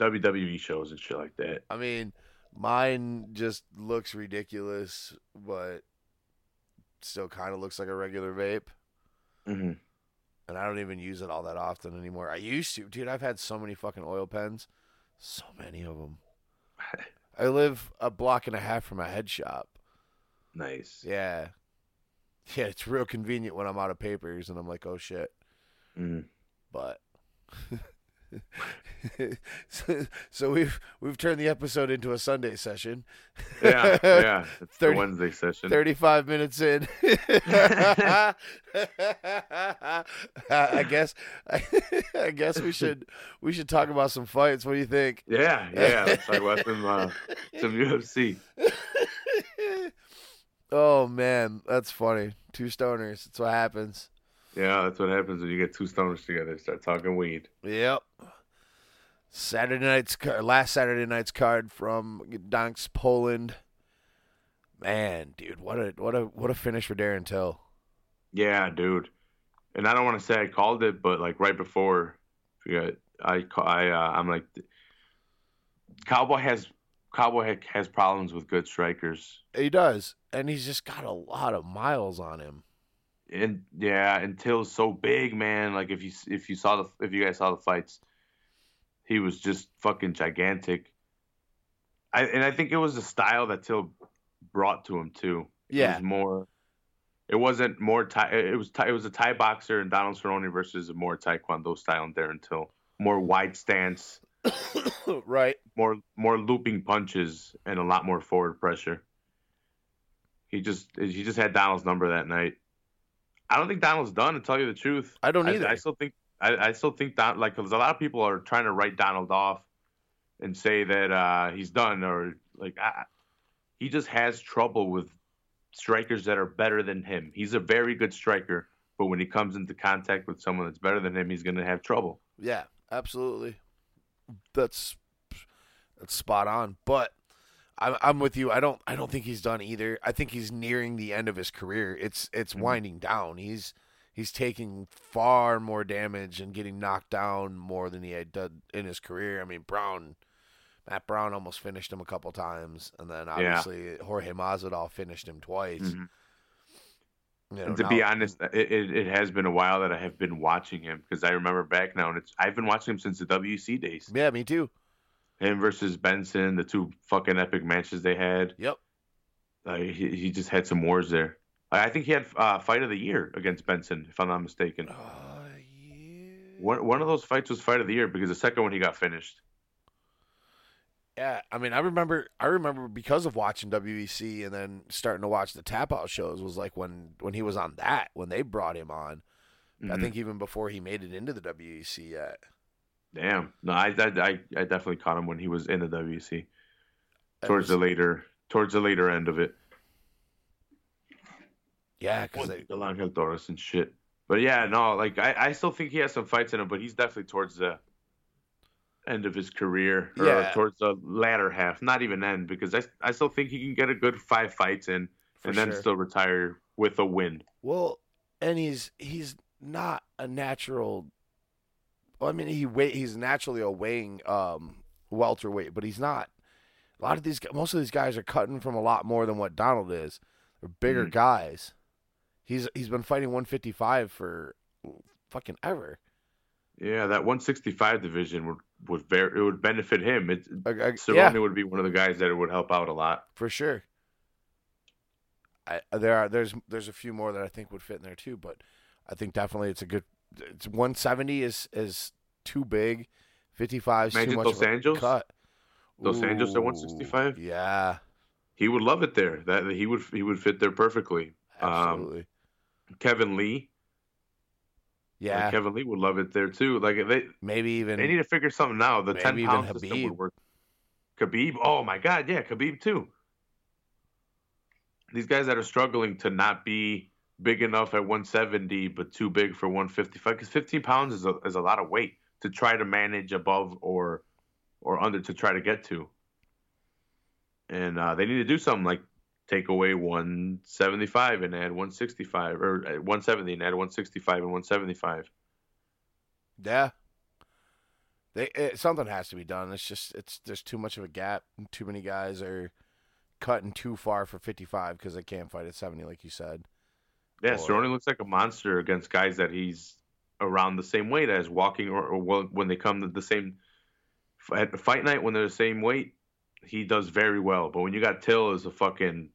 WWE shows and shit like that. I mean, mine just looks ridiculous, but still kind of looks like a regular vape. hmm And I don't even use it all that often anymore. I used to, dude. I've had so many fucking oil pens, so many of them. I live a block and a half from a head shop. Nice. Yeah, yeah. It's real convenient when I'm out of papers and I'm like, oh shit. Mhm. But so, so we've we've turned the episode into a Sunday session. Yeah, yeah. It's the 30 Wednesday session. 35 minutes in. I guess I guess we should we should talk about some fights. What do you think? Yeah, yeah. Let's talk about some uh, some UFC. oh man, that's funny. Two stoners. That's what happens. Yeah, that's what happens when you get two stoners together. Start talking weed. Yep. Saturday night's car- last Saturday night's card from Gdansk, Poland. Man, dude, what a what a what a finish for Darren Till. Yeah, dude. And I don't want to say I called it, but like right before, I I uh, I'm like, Cowboy has Cowboy has problems with good strikers, He does, and he's just got a lot of miles on him. And yeah, and Till's so big, man. Like if you if you saw the if you guys saw the fights, he was just fucking gigantic. I and I think it was the style that Till brought to him too. Yeah, It was more. It wasn't more Thai. It was Thai, it was a Thai boxer and Donald Cerrone versus a more Taekwondo style and Darren Till. More wide stance, right. more more looping punches, and a lot more forward pressure. He just he just had Donald's number that night. I don't think Donald's done. To tell you the truth, I don't either. I still think I, I still think Don like because a lot of people are trying to write Donald off and say that uh, he's done or like I, he just has trouble with strikers that are better than him. He's a very good striker, but when he comes into contact with someone that's better than him, he's going to have trouble. Yeah, absolutely. That's that's spot on. But I'm I'm with you. I don't I don't think he's done either. I think he's nearing the end of his career. It's it's Mhm. winding down. He's he's taking far more damage and getting knocked down more than he had done in his career. I mean, Brown Matt Brown almost finished him a couple times, and then obviously Jorge Masvidal finished him twice. Mhm. You know, to now- be honest, it, it, it has been a while that I have been watching him because I remember back now, and it's I've been watching him since the WEC days. yeah, me too. Him versus Benson, the two fucking epic matches they had. Yep. Uh, he, he just had some wars there. I I think he had uh, fight of the year against Benson, if I'm not mistaken. Uh, yeah. One one of those fights was fight of the year because the second one he got finished. Yeah, I mean, I remember, I remember because of watching WEC and then starting to watch the tap out shows was like when when he was on that when they brought him on. I Mhm. think even before he made it into the WEC yet. Damn. No, I, I I definitely caught him when he was in the WEC towards was- the later towards the later end of it. yeah, because With the Angel Torres and shit. But yeah, no, like I, I still think he has some fights in him, but he's definitely towards the end of his career or Yeah. towards the latter half. Not even end because I I still think he can get a good five fights in for and then still retire with a win. Well, and he's he's not a natural. Well, I mean, he weigh he's naturally a weighing um, welterweight, but he's not. A lot of these, most of these guys are cutting from a lot more than what Donald is. They're bigger Mhm. guys. He's he's been fighting 155 for fucking ever. Yeah, that 165 division would would very it would benefit him. It I- I- Cerrone yeah, would be one of the guys that it would help out a lot. for sure. I there are there's there's a few more that I think would fit in there too, but I think definitely it's a good. It's 170 is is too big. 55 is too much Dos of a Anjos? cut. Dos Anjos at 165? Yeah, He would love it there. That he would he would fit there perfectly. Um, absolutely. Kevin Lee, yeah, like Kevin Lee would love it there too. Like they maybe even they need to figure something out. The maybe 10 even pound system Khabib. would work. Khabib, oh my god, yeah, Khabib too. These guys that are struggling to not be big enough at 170 but too big for 155 because 15 pounds is a, is a lot of weight to try to manage above or or under to try to get to and uh, they need to do something like take away 175 and add 165 or uh, 170 and add 165 and 175 yeah. They it, something has to be done. It's just it's there's too much of a gap. Too many guys are cutting too far for 55 because they can't fight at 70, like you said. Yeah Or- Cerrone looks like a monster against guys that he's around the same weight as walking or, or when they come to the same at fight night when they're the same weight he does very well but when you got till as a fucking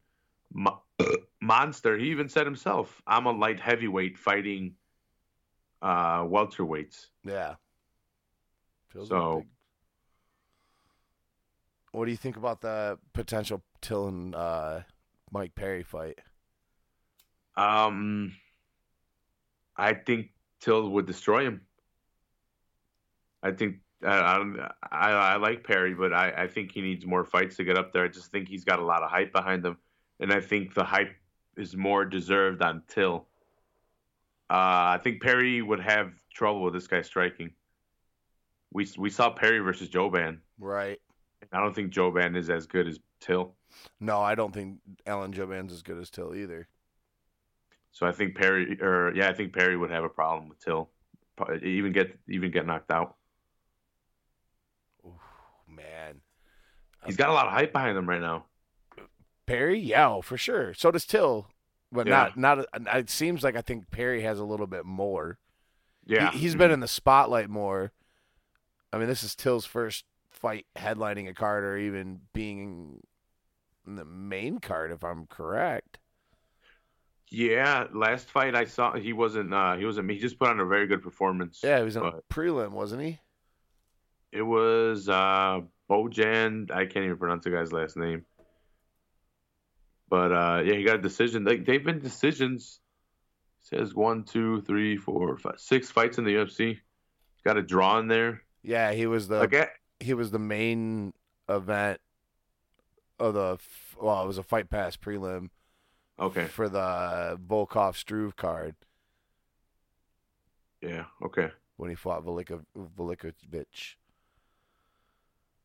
mo- monster he even said himself i'm a light heavyweight fighting uh welterweights Yeah. Feels So- big. What do you think about the potential Till and uh, Mike Perry fight? Um, I think Till would destroy him. I think I I, don't, I, I like Perry, but I, I think he needs more fights to get up there. I just think he's got a lot of hype behind him, and I think the hype is more deserved on Till. Uh, I think Perry would have trouble with this guy striking. We we saw Perry versus Jouban. Right. I don't think Jouban is as good as Till. No, I don't think Alan Jouban's as good as Till either. So I think Perry, or yeah, I think Perry would have a problem with Till, even get even get knocked out. Ooh, man. He's got a lot of hype behind him right now. Perry, yeah, oh, for sure. So does Till, but Yeah. not not. Uh, it seems like I think Perry has a little bit more. Yeah, he, has been in the spotlight more. I mean, this is Till's first fight headlining a card, or even being in the main card, if I'm correct. Yeah, last fight I saw he wasn't. Uh, he wasn't. He just put on a very good performance. Yeah, he was in a prelim, wasn't he? It was uh, Bojan. I can't even pronounce the guy's last name. But uh, yeah, he got a decision. Like they've been decisions. Says one, two, three, four, five, six fights in the UFC. Got a draw in there. Yeah, he was the Like he was the main event of the well, it was a fight pass prelim okay, for the Volkov Struve card yeah, okay. when he fought Velika, Velikovic.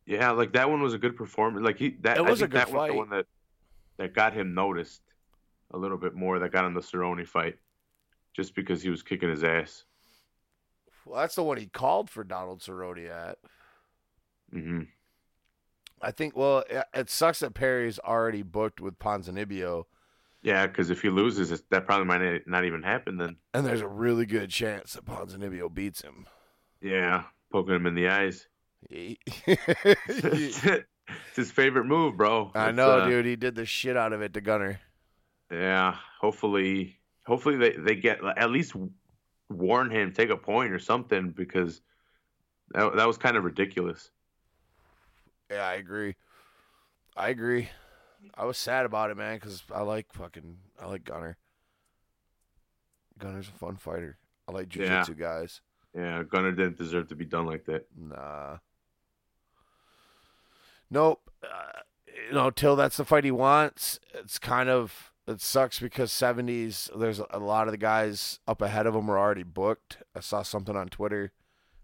Yeah, like that one was a good performance. Like he that It was a good that was fight. the one that that got him noticed a little bit more. That got him the Cerrone fight, just because he was kicking his ass. Well, that's the one he called for Donald Cerrone at. hmm I think. Well, it, it sucks that Perry's already booked with Ponzinibbio, Yeah, because if he loses, that probably might not- even happen then. and there's a really good chance that Ponzinibbio beats him. Yeah, poking him in the eyes. It's his favorite move, bro. I It's, know, uh, dude. He did the shit out of it to Gunnar. Yeah, hopefully, hopefully they, they get at least warn him, take a point or something because that that was kind of ridiculous. Yeah, I agree. I agree. I was sad about it, man, because I like fucking I like Gunnar. Gunnar's a fun fighter. I like Yeah. jujitsu guys. Yeah, Gunnar didn't deserve to be done like that. Nah. Nope. Uh, you know, till that's the fight he wants. It's kind of it sucks because seventies. There's a lot of the guys up ahead of him are already booked. I saw something on Twitter.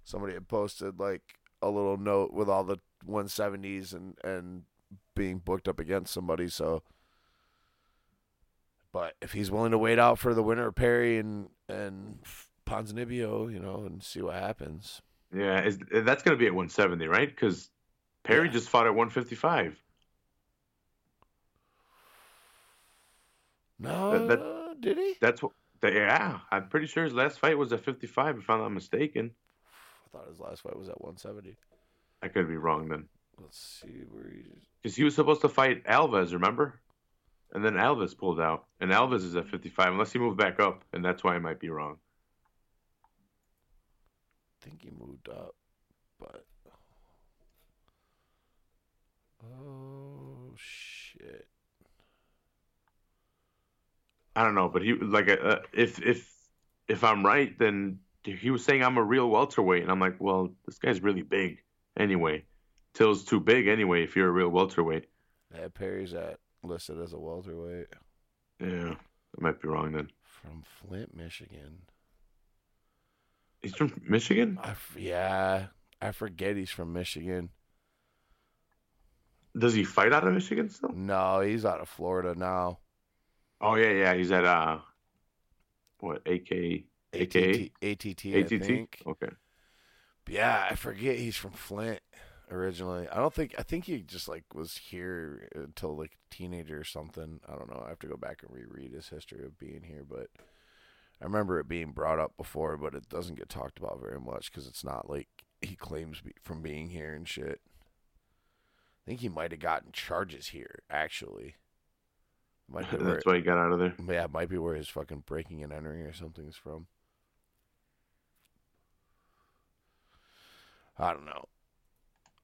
Somebody had posted like a little note with all the one seventies and and being booked up against somebody. So, but if he's willing to wait out for the winner of Perry and and Ponzinibbio, you know, and see what happens. Yeah, is, that's going to be at 170, right? Because Perry Yeah. just fought at 155. No, That- did he? That's what. that- Yeah, I'm pretty sure his last fight was at 55, if I'm not mistaken. I thought his last fight was at 170. I could be wrong then. Let's see where he. Because he was supposed to fight Alves, remember? And then Alves pulled out, and Alves is at 55, unless he moved back up, and that's why I might be wrong. I think he moved up, but. Oh shit! I don't know, but he like uh, if if if I'm right, then he was saying I'm a real welterweight, and I'm like, well, this guy's really big anyway. Till's too big anyway. If you're a real welterweight, Yeah, Perry's at listed as a welterweight yeah, I might be wrong then. from Flint, Michigan. He's from Michigan. I yeah, I forget he's from Michigan. Does he fight out of Michigan still? No, he's out of Florida now. Oh yeah, yeah. He's at uh, what AK AKA ATT, ATT, I ATT? think. Okay. Yeah, I forget he's from Flint originally. I don't think I think he just like was here until like a teenager or something. I don't know. I have to go back and reread his history of being here, but I remember it being brought up before, but it doesn't get talked about very much because it's not like he claims be- from being here and shit. I think he might have gotten charges here actually. Might be That's why he got out of there. yeah, it might be where his fucking breaking and entering or something's from. I don't know.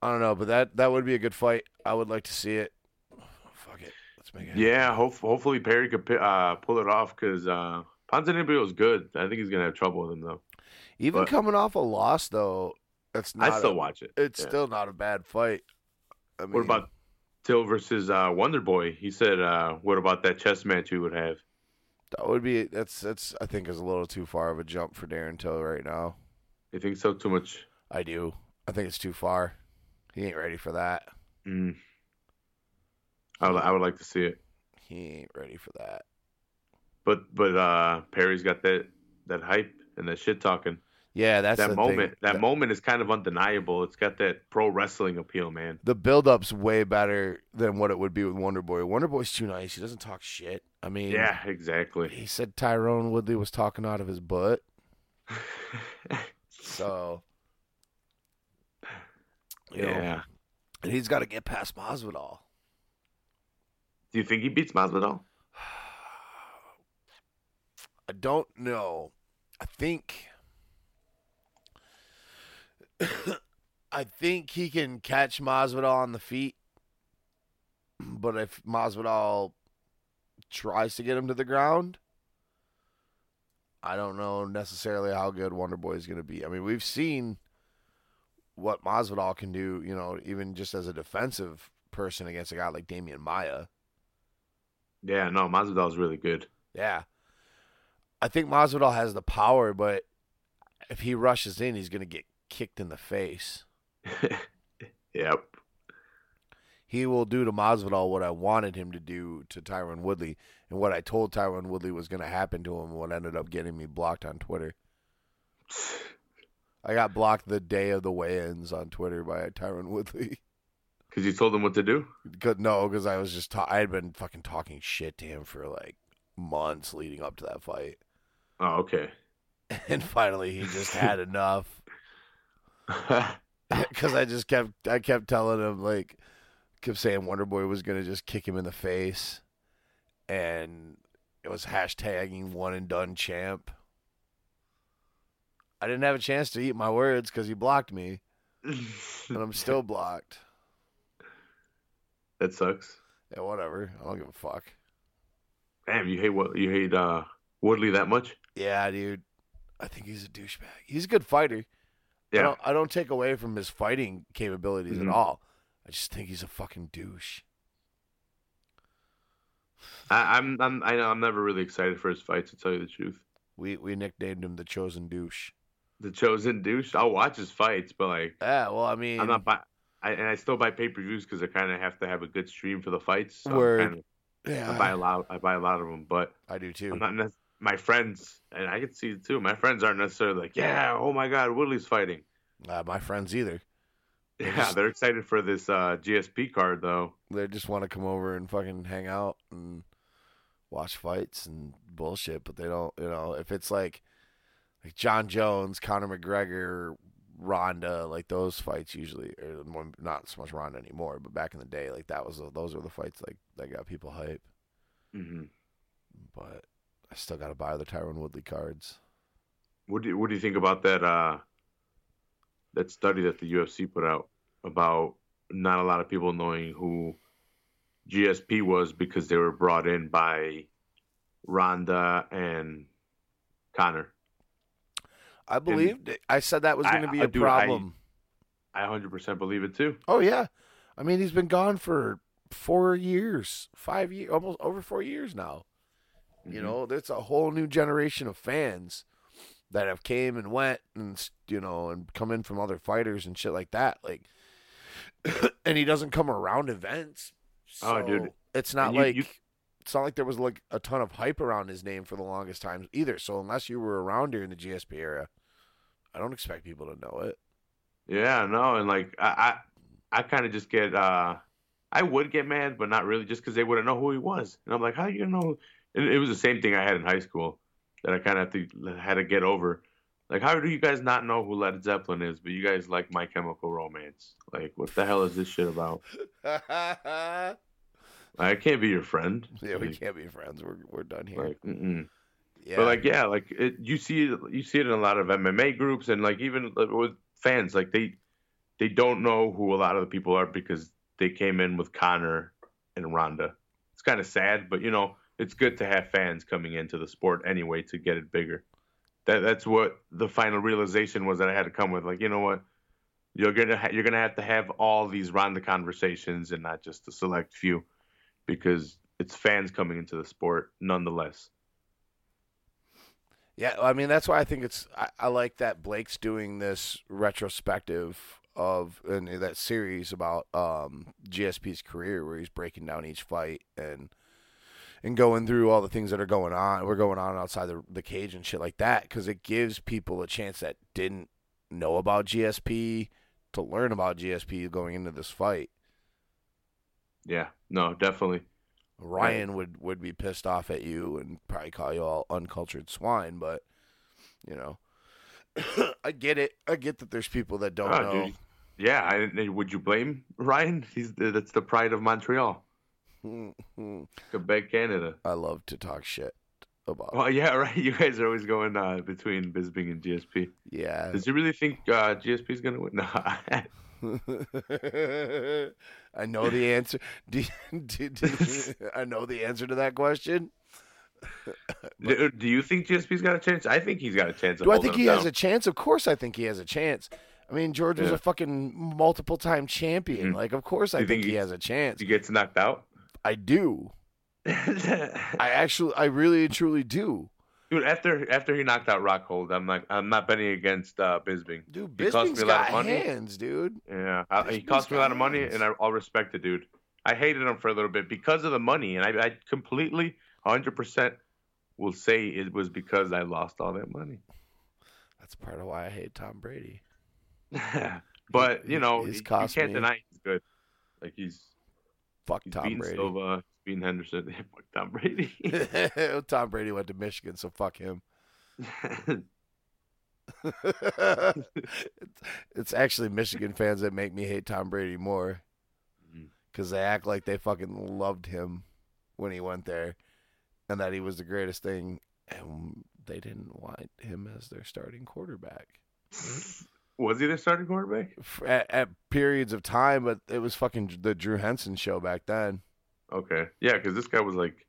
I don't know, but that that would be a good fight. I would like to see it. Fuck it, let's make it. happen. Yeah, hope, hopefully Perry could uh, pull it off because uh, Ponzinibbio is good. I think he's gonna have trouble with him though. Even but- coming off a loss though, that's not. I still a, watch it. It's Yeah. still not a bad fight. I mean, What about Till versus uh, Wonder Boy? He said, uh, "What about that chess match we would have?" that? Would be that's that's I think is a little too far of a jump for Darren Till right now. You think so? Too much? I do. I think it's too far. He ain't ready for that. Mm. I would, I would like to see it, He ain't ready for that. but but uh, Perry's got that that hype and that shit talking. Yeah, that's that the moment. That The- moment is kind of undeniable. It's got that pro wrestling appeal, man. the build up's way better than what it would be with Wonder Boy. Wonder Boy's too nice. He doesn't talk shit. I mean, Yeah, exactly. He said Tyron Woodley was talking out of his butt. So, you know, yeah. and he's got to get past Masvidal. Do you think he beats Masvidal? I don't know. I think. I think he can catch Masvidal on the feet, but if Masvidal tries to get him to the ground, I don't know necessarily how good Wonder Boy is going to be. I mean, we've seen what Masvidal can do, you know, even just as a defensive person against a guy like Demian Maia. Yeah, no, Masvidal's really good. Yeah. I think Masvidal has the power, but if he rushes in, he's going to get kicked in the face. yep. He will do to Masvidal what I wanted him to do to Tyron Woodley, and what I told Tyron Woodley was going to happen to him. What ended up getting me blocked on Twitter. I got blocked the day of the weigh-ins on Twitter by Tyron Woodley. Because you told him what to do. Cause, no, because I was just ta- I had been fucking talking shit to him for like months leading up to that fight, Oh, okay. and finally he just had enough. Because I just kept I kept telling him like kept saying Wonder Boy was gonna just kick him in the face, and it was hashtagging one and done champ. I didn't have a chance to eat my words because he blocked me, and I'm still blocked. that sucks. Yeah, whatever. I don't give a fuck. Damn, you hate what you hate uh Woodley that much? Yeah, dude. I think he's a douchebag. He's a good fighter. I Yeah. don't, I don't take away from his fighting capabilities Mhm. at all. I just think he's a fucking douche. I, I'm I'm I know I'm never really excited for his fights to tell you the truth. We we nicknamed him the chosen douche. The chosen douche. I'll watch his fights, but like Yeah, well, I mean, I'm not buy. I, and I still buy pay per views because I kind of have to have a good stream for the fights. So Word. kinda- yeah, I buy a lot. I buy a lot of them, but I do too. I'm not nec- my friends, and I can see it too. My friends aren't necessarily like, yeah, oh my god, Woodley's fighting. Uh, my friends either. Yeah, just- they're excited for this uh, GSP card though. They just want to come over and fucking hang out and watch fights and bullshit, but they don't. You know, if it's like like Jon Jones, Conor McGregor, Ronda, like those fights usually, or not so much Ronda anymore, but back in the day, like that was those were the fights like that got people hype. hmm But I still got to buy the Tyron Woodley cards. What do you, what do you think about that uh, that study that the UFC put out about not a lot of people knowing who GSP was because they were brought in by Ronda and Conor. I believed it. I said that was going to be I a I- problem. I 100% believe it too. Oh yeah, I mean he's been gone for four years, five years, almost over four years now. You Mhm. know, there's a whole new generation of fans that have came and went, and you know, and come in from other fighters and shit like that. Like, and he doesn't come around events. Oh, dude. It's not you- like you- it's not like there was like a ton of hype around his name for the longest time either. So unless you were around during the GSP era, I don't expect people to know it. Yeah, no, and like I, I, I kind of just get, uh, I would get mad, but not really, just because they wouldn't know who he was, and I'm like, how you gonna know? And it was the same thing I had in high school that I kind of had to get over. Like, how do you guys not know who Led Zeppelin is, but you guys like My Chemical Romance? Like, what the hell is this shit about? I can't be your friend. Yeah, we Like, can't be friends. We're we're done here. like, mm-mm. Yeah, But like, yeah, like it, you see, it, you see it in a lot of MMA groups, and like even with fans, like they, they don't know who a lot of the people are because they came in with Conor and Ronda. It's kind of sad, but you know, it's good to have fans coming into the sport anyway to get it bigger. That that's what the final realization was that I had to come with. Like, you know what, you're gonna ha- you're gonna have to have all these Ronda conversations and not just a select few, because it's fans coming into the sport nonetheless. Yeah, I mean that's why I think it's I, I like that Blake's doing this retrospective of in that series about um, GSP's career where he's breaking down each fight and and going through all the things that are going on, we're going on outside the the cage and shit like that because it gives people a chance that didn't know about GSP to learn about GSP going into this fight. Yeah, no, definitely. Ryan would would be pissed off at you and probably call you all uncultured swine, but you know, I get it. I get that there's people that don't Oh, know. dude. Yeah, I, would you blame Ryan? He's that's the pride of Montreal, Quebec, Canada. I love to talk shit about. Well, yeah, right. You guys are always going uh, between Bisping and GSP. yeah. Does he really think uh, GSP is gonna win? No. I know the answer. Do, do, do, I know the answer to that question. do, do you think GSP's got a chance? I think he's got a chance. Of Do I think he him has a chance? Of course, I think he has a chance. I mean, George was a fucking multiple time champion. Mhm. Like, of course, I think, think he he- has a chance. He gets knocked out. I do. I actually, I really truly do. Dude, after after he knocked out Rockhold, I'm like, I'm not betting against uh, Bisping. Dude, He cost me a lot of money. hands, dude. Yeah, I, he cost me a lot of money, hands. and I, I'll respect the dude. I hated him for a little bit because of the money, and I, I completely, 100% will say it was because I lost all that money. That's part of why I hate Tom Brady. but He- you know, he's you can't me. deny he's good. Like he's Fuck he's Tom Brady. Silva, beating Henderson. Tom Brady. Tom Brady went to Michigan, so fuck him. it's, actually Michigan fans that make me hate Tom Brady more mm. because they act like they fucking loved him when he went there and that he was the greatest thing, and they didn't want him as their starting quarterback Was he their starting quarterback? At, at periods of time. But it was fucking the Drew Henson show back then. Okay, yeah, because this guy was like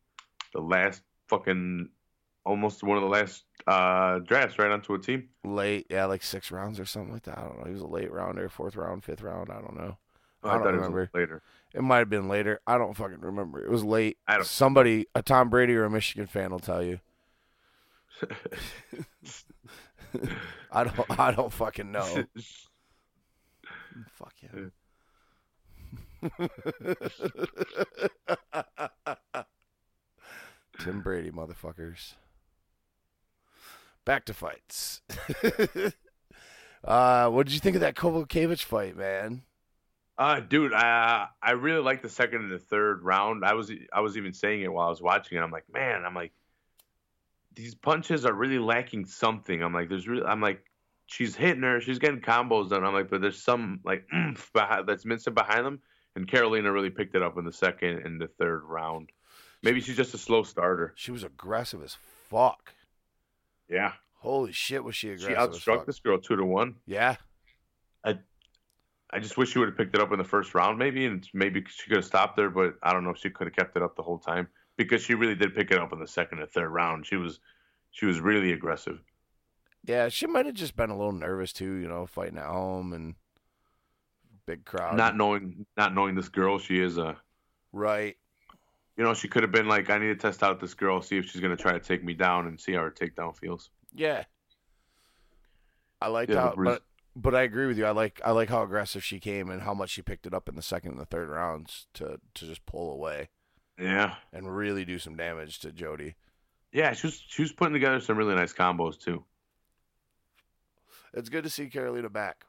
the last fucking, almost one of the last uh drafts right onto a team. Late, yeah, like six rounds or something like that. I don't know. He was a late rounder, fourth round, fifth round. I don't know. Oh, I I, don't thought it remember. was later. It might have been later. I don't fucking remember. It was late. I don't- Somebody, a Tom Brady or a Michigan fan, will tell you. I don't. I don't fucking know. Fuck him. Tim Brady, motherfuckers. Back to fights. uh, what did you think of that Kowalkiewicz fight, man? Uh, dude, I I really like the second and the third round. I was I was even saying it while I was watching it. I'm like, man, I'm like, these punches are really lacking something. I'm like, there's really, I'm like, she's hitting her, she's getting combos done. I'm like, but there's some like behind, that's missing behind them. And Karolina really picked it up in the second and the third round. Maybe she's just a slow starter. She was aggressive as fuck. Yeah, Holy shit, was she aggressive? she outstruck this girl two to one. Yeah, I just wish she would have picked it up in the first round, maybe, and maybe she could have stopped there. But I don't know if she could have kept it up the whole time because she really did pick it up in the second and third round. She was, she was really aggressive. yeah. She might have just been a little nervous too, you know, fighting at home and big crowd. Not knowing, not knowing this girl, she is a, right. you know, she could have been like, I need to test out this girl, see if she's gonna try to take me down, and see how her takedown feels. Yeah. I liked Yeah, how, but Bruce- but but I agree with you. I like I like how aggressive she came and how much she picked it up in the second and the third rounds to to just pull away Yeah, and really do some damage to Jodie. yeah, she was, she was putting together some really nice combos too. It's good to see Karolina back.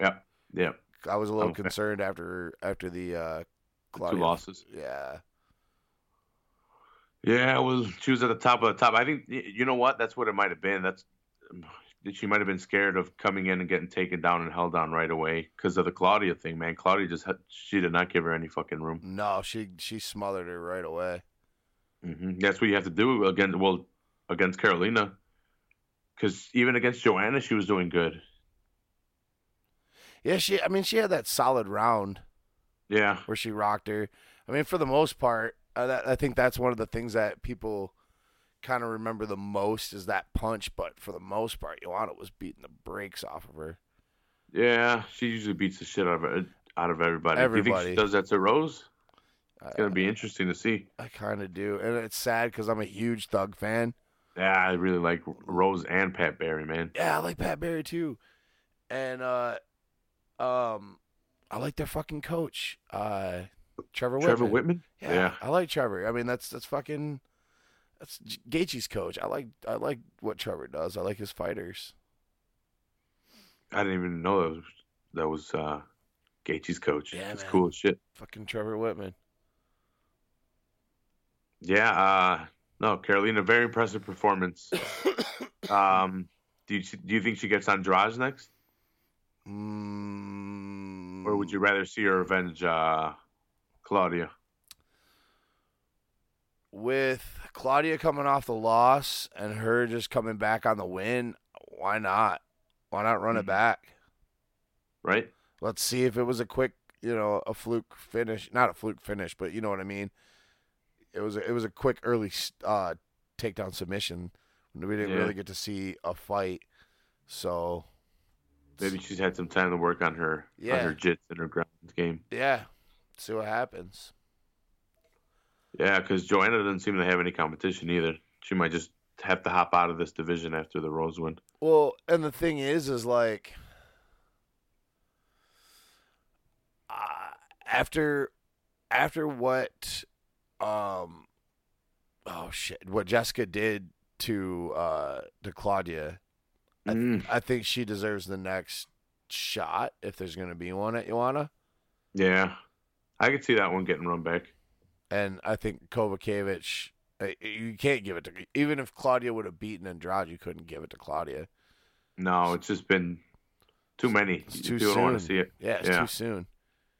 Yep, yep, I was a little Okay. concerned after after the uh Claudia. two losses. Yeah. Yeah, it was she was at the top of the top. I think you know what? That's what it might have been. That's she might have been scared of coming in and getting taken down and held down right away because of the Claudia thing, man. Claudia just had, she did not give her any fucking room. No, she she smothered her right away. hmm That's what you have to do against well against Karolina, because even against Joanna, she was doing good. Yeah, she I mean she had that solid round. Yeah, where she rocked her. I mean, for the most part, uh, that, I think that's one of the things that people kind of remember the most is that punch. But for the most part, Joanna was beating the brakes off of her. yeah, she usually beats the shit out of out of everybody. Do you Everybody. think she does that to Rose? It's It's gonna be interesting to see. I kind of do, and it's sad because I'm a huge Thug fan. Yeah, I really like Rose and Pat Barry, man. Yeah, I like Pat Barry too, and uh, um, I like their fucking coach, uh, Trevor Wittman. Trevor Wittman. Yeah, Yeah. I like Trevor. I mean, that's that's fucking that's Gaethje's coach. I like I like what Trevor does. I like his fighters. I didn't even know that was that was uh Gaethje's coach. Yeah, It's cool as shit. Fucking Trevor Wittman. Yeah, uh no, Karolina, very impressive performance. um do you do you think she gets Andrade next? Mm, Or would you rather see her avenge uh Claudia? with Claudia coming off the loss and her just coming back on the win? Why not? Why not run it Mhm. back? Right? Let's see if it was a quick, you know, a fluke finish. Not a fluke finish, but you know what I mean. It was a, it was a quick early uh, takedown submission. We didn't Yeah. really get to see a fight, so Maybe she's had some time to work on her Yeah. on her jits and her ground game. yeah, see what happens. Yeah, because Joanna doesn't seem to have any competition either. She might just have to hop out of this division after the Rose win. Well, and the thing is, is like uh, after after what, um, oh shit, what Jessica did to uh to Claudia, I, Mm. I think she deserves the next shot if there's going to be one at Joanna. Yeah. I could see that one getting run back. and I think Kowalkiewicz. uh, You can't give it to even if Claudia would have beaten Andrade, you couldn't give it to Claudia. No, it's just been too many. It's too People soon. want to see it. Yeah, it's Yeah. too soon.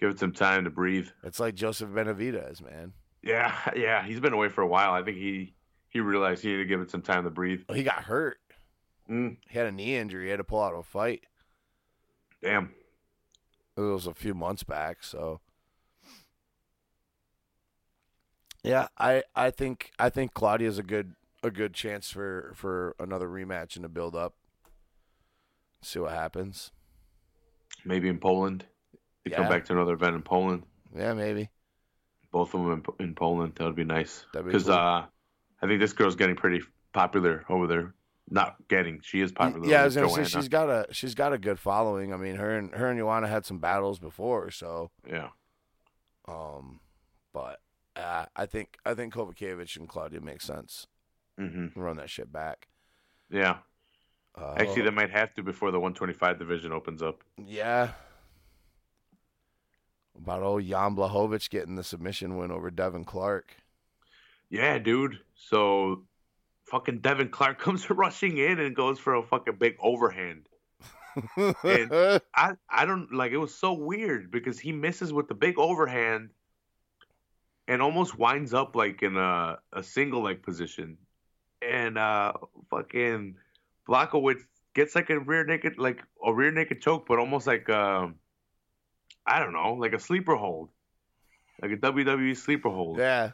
Give it some time to breathe. It's like Joseph Benavidez, man. Yeah, yeah. He's been away for a while. I think he he realized he needed to give it some time to breathe. He got hurt. Mm, He had a knee injury. He had to pull out of a fight. damn. It was a few months back, so yeah, I I think I think Claudia's a good a good chance for for another rematch and to build up. See what happens. Maybe in Poland. They come back to another event in Poland. Yeah, maybe. Both of them in, in Poland. That would be nice. Because cool. uh, I think this girl's getting pretty popular over there. Not getting. She is popular. Yeah, I was gonna Joanna. say she's got a she's got a good following. I mean, her and her and Joanna had some battles before, so Yeah. um, but uh, I think I think Kowalkiewicz and Claudia make sense. hmm Run that shit back. Yeah. Uh, Actually, they might have to before the 125 division opens up. Yeah. About old Jan Blachowicz getting the submission win over Devin Clark. Yeah, dude. So fucking Devin Clark comes rushing in and goes for a fucking big overhand. and I I don't like it was so weird because he misses with the big overhand and almost winds up like in a a single leg position. And uh fucking Blachowicz gets like a rear naked like a rear naked choke, but almost like um I don't know, like a sleeper hold. Like a WWE sleeper hold yeah.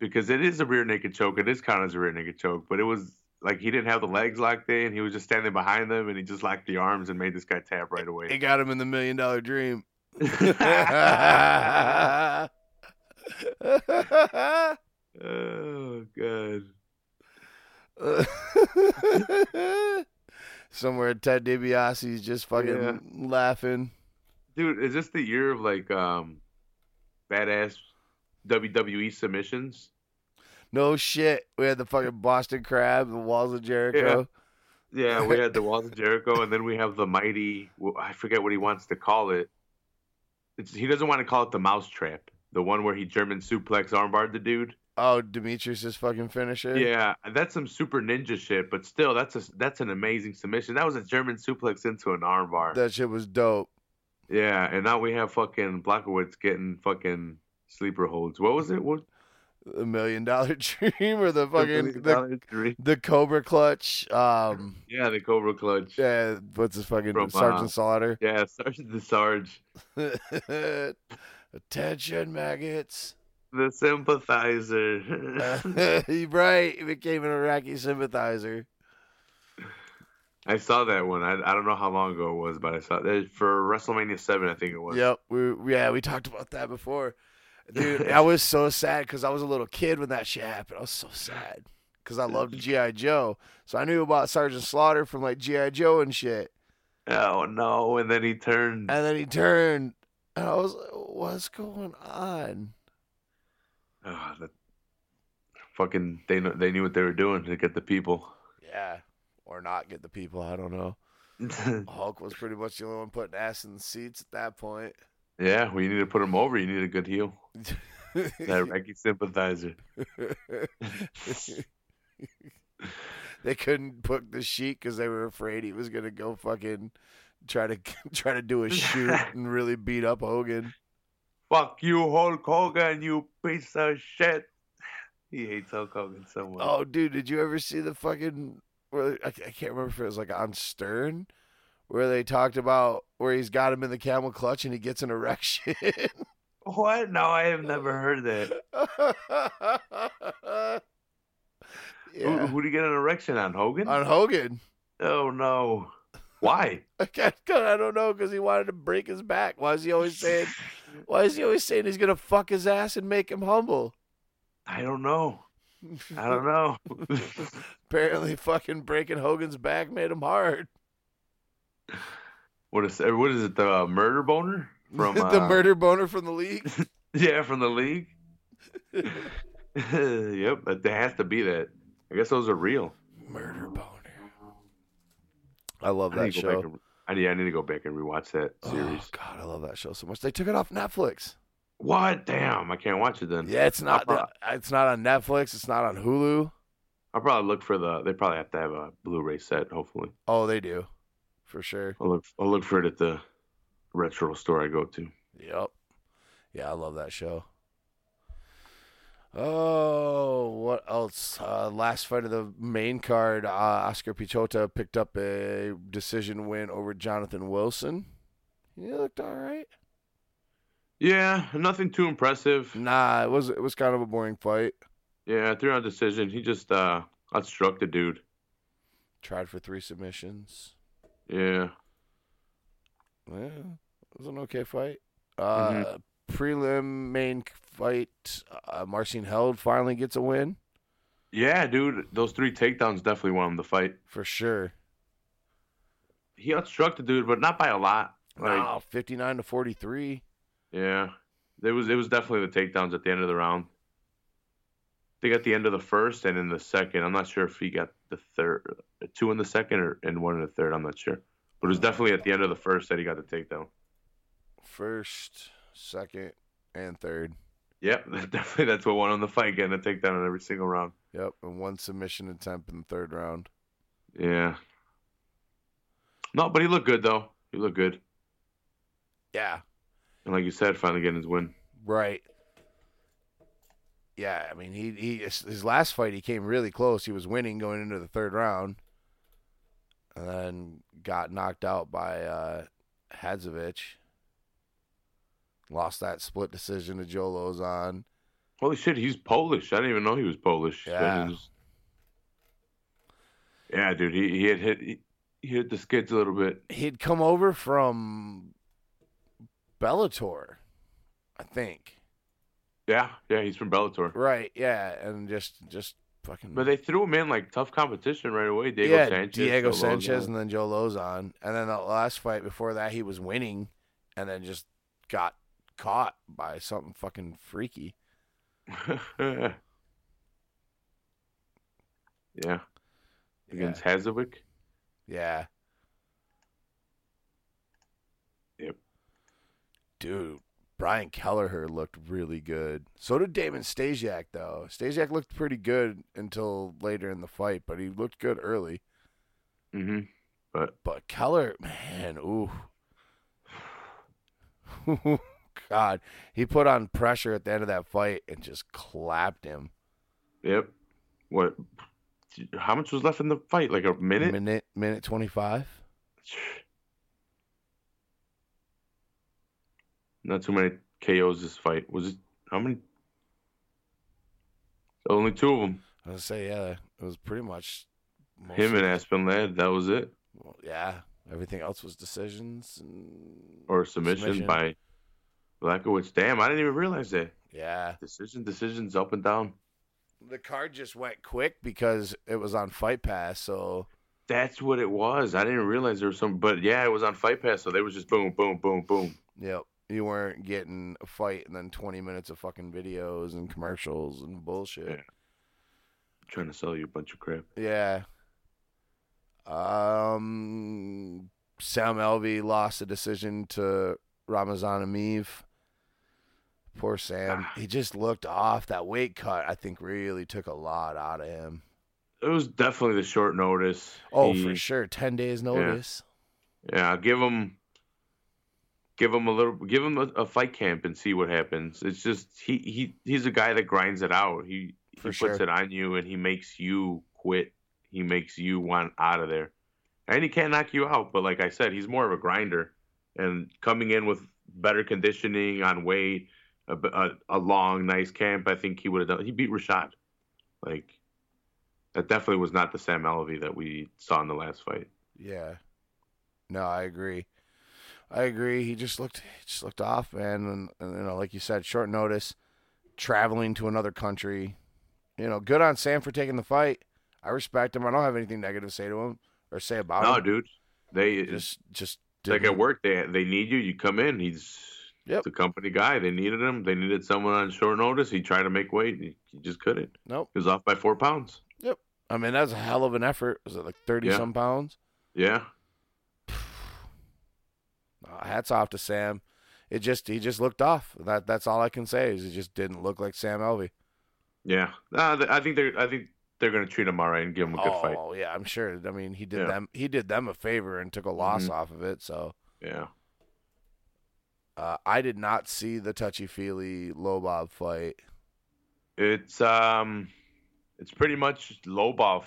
Because it is a rear naked choke. It is counted as a rear naked choke, but it was like he didn't have the legs locked in. He was just standing behind them, and he just locked the arms and made this guy tap right It away. got him in the million dollar dream. oh god. Somewhere Ted DiBiase's just fucking Yeah. laughing. Dude, is this the year of like um badass WWE submissions? No shit. We had the fucking Boston Crab, the Walls of Jericho. Yeah, we had the Walls of Jericho, and then we have the mighty. I forget what he wants to call it. It's, he doesn't want to call it the Mousetrap, the one where he German suplex armbarred the dude. Oh, Demetrious' fucking finisher. Yeah, that's some super ninja shit, but still, that's a that's an amazing submission. That was a German suplex into an armbar. That shit was dope. yeah, and now we have fucking Blachowicz getting fucking sleeper holds. What was it? What The million dollar dream or the fucking the, the Cobra Clutch. Um, yeah, the Cobra Clutch. yeah, what's his fucking From, uh, Sergeant Slaughter? Yeah, Sergeant the Sarge, Attention, maggots. the sympathizer. He right, he became an Iraqi sympathizer. I saw that one. I, I don't know how long ago it was, but I saw that for WrestleMania Seven. I think it was. Yep, we yeah we talked about that before, dude. I was so sad because I was a little kid when that shit happened. I was so sad because I loved GI Joe, so I knew about Sergeant Slaughter from like GI Joe and shit. Oh no! And then he turned. And then he turned, and I was like, "What's going on?" Ah, oh, that fucking they know, they knew what they were doing to get the people. Yeah, or not get the people. I don't know. Hulk was pretty much the only one putting ass in the seats at that point. Yeah, you need to put him over. You need a good heel. That Iraqi sympathizer. they couldn't book the sheet because they were afraid he was gonna go fucking try to try to do a shoot and really beat up Hogan. Fuck you, Hulk Hogan, you piece of shit. He hates Hulk Hogan so much. Oh, dude, did you ever see the fucking? I can't remember if it was like on Stern, where they talked about where he's got him in the camel clutch and he gets an erection. What? No, I have never heard that. Who, yeah, who did he get an erection on? Hogan? on Hogan. oh no. Why? I can't- I don't know because he wanted to break his back. Why is he always saying? Why is he always saying he's gonna fuck his ass and make him humble? I don't know. I don't know. Apparently, fucking breaking Hogan's back made him hard. what is what is it? The uh, murder boner from the uh, murder boner from the league. Yeah, from the league. yep, that there has to be that. I guess those are real. murder boner. I love that need to go back show. and, I need, I need to go back and rewatch that Oh series. God, I love that show so much. They took it off Netflix. What? Damn, I can't watch it then. Yeah, it's not. I'll, It's not on Netflix. It's not on Hulu. I'll probably look for the. They probably have to have a Blu-ray set. Hopefully, Oh, they do, for sure. I'll look. I'll look for it at the retro store I go to. Yep. Yeah, I love that show. Oh, what else? Uh, last fight of the main card, uh, Oskar Piechota picked up a decision win over Jonathan Wilson. He looked all right. Yeah, nothing too impressive. Nah, it was it was kind of a boring fight. Yeah, three round decision. He just uh outstruck the dude. Tried for three submissions. Yeah. Yeah, it was an okay fight. Uh, Prelim main fight, uh, Marcin Held finally gets a win Yeah, dude. Those three takedowns definitely won him the fight. for sure. He outstruck the dude, but not by a lot. Like, Wow, fifty nine to forty three. yeah. It was it was definitely the takedowns at the end of the round. I think at the end of the first and in the second. I'm not sure if he got the third, two in the second or and one in the third. I'm not sure, but it was definitely at the end of the first that he got the takedown. First, second, and third. Yep, definitely that's what won on the fight, getting a takedown in every single round. Yep, and one submission attempt in the third round. Yeah. No, but he looked good though. He looked good, Yeah, and like you said, finally getting his win. right. Yeah, I mean, he he his last fight he came really close. He was winning going into the third round, and then got knocked out by uh, Hadzovic. Lost that split decision to Joe Lauzon. Holy shit, he's Polish. I didn't even know he was Polish. Yeah. Was- Yeah, dude, he, he had hit he, he hit the skids a little bit. He'd come over from Bellator, I think. Yeah, yeah, he's from Bellator. Right? Yeah, and just just fucking. But they threw him in like tough competition right away. Diego yeah, Sanchez. Diego Joe Sanchez, Lauzon. and then Joe Lauzon, and then the last fight before that, he was winning, and then just got caught by something fucking freaky. yeah. Against Hadzovic. Yeah. Yep. Dude, Brian Kelleher looked really good. So did Damian Stasiak, though. Stasiak looked pretty good until later in the fight, but he looked good early. Mm-hmm. But But Keller, man, ooh. God, he put on pressure at the end of that fight and just clapped him. yep. What? How much was left in the fight? Like a minute? Minute, minute 25. Not too many KOs this fight. Was it how many? Only two of them. I was say, yeah, it was pretty much most Him and Aspen Ladd. That was it. well, yeah, everything else was decisions and Or submission, Submission. by Blachowicz. Damn, I didn't even realize that. yeah. Decision, decisions up and down. The card just went quick because it was on Fight Pass, so That's what it was. I didn't realize there was some, but yeah, it was on Fight Pass, so they was just boom, boom, boom, boom. yep. You weren't getting a fight and then 20 minutes of fucking videos and commercials and bullshit. Yeah. Trying to sell you a bunch of crap. Yeah. Um, Sam Alvey lost a decision to Ramazan Emeev. Poor Sam. He just looked off. That weight cut, I think, really took a lot out of him. It was definitely the short notice. Oh, He- for sure. 10 days notice. Yeah, give him, give him a little, give him a, a fight camp and see what happens. It's just he he he's a guy that grinds it out. He For he sure. puts it on you and he makes you quit. He makes you want out of there, and he can't knock you out. But like I said, he's more of a grinder, and coming in with better conditioning on weight, a, a, a long nice camp. I think he would have done. He beat Rashad, like. That definitely was not the Sam Alvey that we saw in the last fight. Yeah. No, I agree. I agree. He just looked he just looked off, man. And, and you know, like you said, short notice, traveling to another country. You know, good on Sam for taking the fight. I respect him. I don't have anything negative to say to him or say about No, him. No, dude. They Just just like at work they they need you you come in he's Yep. the company guy they needed him they needed someone on short notice he tried to make weight he, he just couldn't Nope. he was off by four pounds Yep. I mean, that was a hell of an effort. Was it like thirty Yeah. some pounds? yeah hats off to Sam. it just he just looked off. That that's all I can say is it just didn't look like Sam Alvey. Yeah, uh, I think they're I think they're going to treat him all right and give him a good oh, fight. Oh yeah, I'm sure. I mean, he did Yeah. them he did them a favor and took a loss Mhm. off of it. So Yeah, uh, I did not see the touchy feely Lobov fight. it's um, it's pretty much Lobov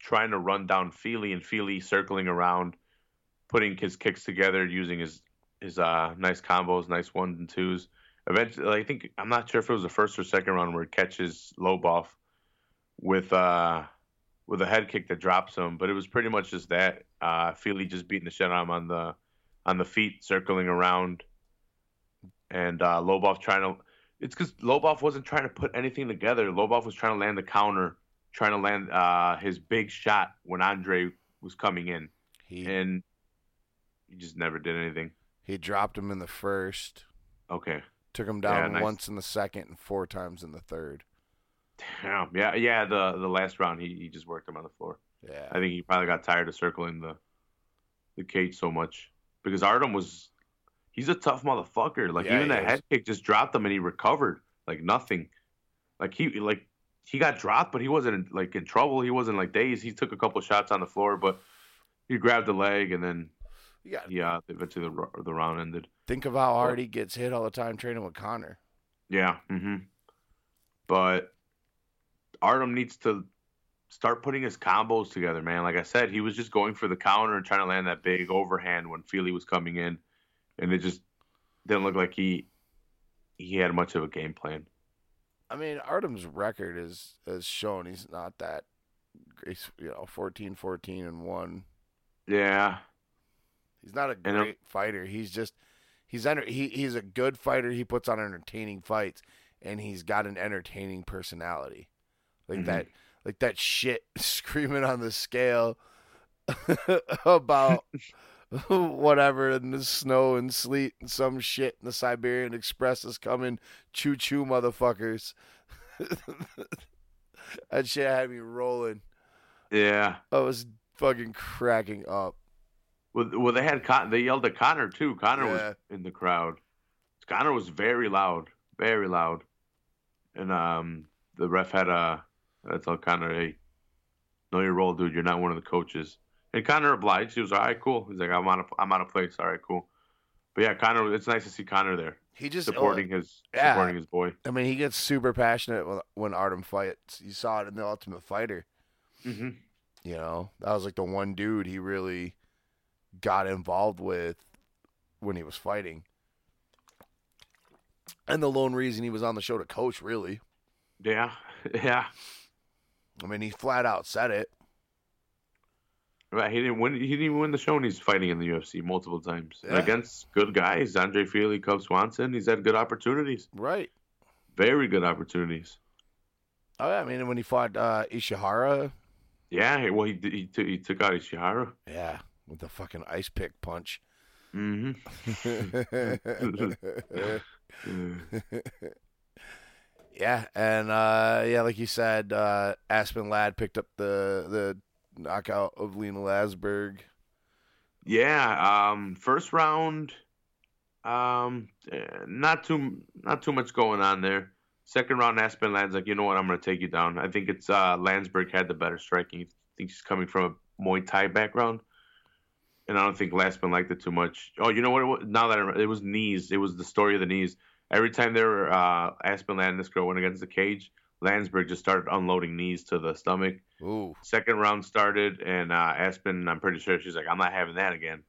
trying to run down Fili and Fili circling around, putting his kicks together using his his uh nice combos, nice ones and twos. Eventually, I think I'm not sure if it was the first or second round where he catches Lobov with uh with a head kick that drops him, but it was pretty much just that. Uh Fili just beating the shit out of him on the on the feet, circling around, and uh Lobov trying to. It's because Lobov wasn't trying to put anything together. Lobov was trying to land the counter, trying to land uh his big shot when Andre was coming in, He and he just never did anything. he dropped him in the first, Okay. took him Yeah, down nice. once in the second and four times in the third. Damn. Yeah, yeah. The the last round, he, he just worked him on the floor. Yeah. I think he probably got tired of circling the the cage so much because Artem was he's a tough motherfucker. Like Yeah, even that is. head kick just dropped him and he recovered like nothing. Like he like he got dropped, but he wasn't like in trouble. He wasn't like dazed. He took a couple shots on the floor, but he grabbed the leg and then Got yeah, eventually the the round ended. think of how hard he gets hit all the time training with Conor. Yeah. hmm But Artem needs to start putting his combos together, man. Like I said, he was just going for the counter and trying to land that big overhand when Fili was coming in, and it just didn't look like he he had much of a game plan. I mean, Artem's record is has shown he's not that you know, 14 14 and 1. Yeah. He's not a great fighter. He's just he's enter, he he's a good fighter. He puts on entertaining fights and he's got an entertaining personality. Like Mhm. that like that shit screaming on the scale about whatever in the snow and sleet and some shit and the Siberian Express is coming. Choo choo motherfuckers. that shit had me rolling. Yeah. I was fucking cracking up. Well, well, they had Con- they yelled at Conor too. Conor Yeah. was in the crowd. Conor was very loud, very loud, and um, the ref had a to tell Conor, "Hey, know your role, dude. You're not one of the coaches." And Conor obliged. He was all right, cool. He's like, "I'm on a I'm on a place. All right, cool." But yeah, Conor. It's nice to see Conor there He just supporting his yeah. supporting his boy. I mean, he gets super passionate when, when Artem fights. You saw it in the Ultimate Fighter. hmm You know, that was like the one dude he really got involved with when he was fighting, and the lone reason he was on the show to coach. Really, Yeah, yeah. I mean, he flat out said it. Right, he didn't win. He didn't even win the show, and he's fighting in the UFC multiple times Yeah. against good guys. Andre Fili, Cub Swanson. He's had good opportunities. Right. Very good opportunities. Oh, yeah, I mean, when he fought uh, Ishihara, Yeah, well, he he, took he took out Ishihara. yeah, with the fucking ice pick punch. hmm yeah, and uh, yeah, like you said, uh, Aspen Ladd picked up the the knockout of Lina Lansberg. yeah, um, first round, um, eh, not too not too much going on there. Second round, Aspen Ladd's like, you know what, I'm gonna take you down. I think it's uh, Lansberg had the better striking. I think she's coming from a Muay Thai background. And I don't think Aspen liked it too much. Oh, you know what? It was? Now that I remember, it was knees. It was the story of the knees. Every time they were uh, Aspen Ladd and this girl went against the cage, Lansberg just started unloading knees to the stomach. Ooh, Second round started, and uh, Aspen, I'm pretty sure she's like, I'm not having that again.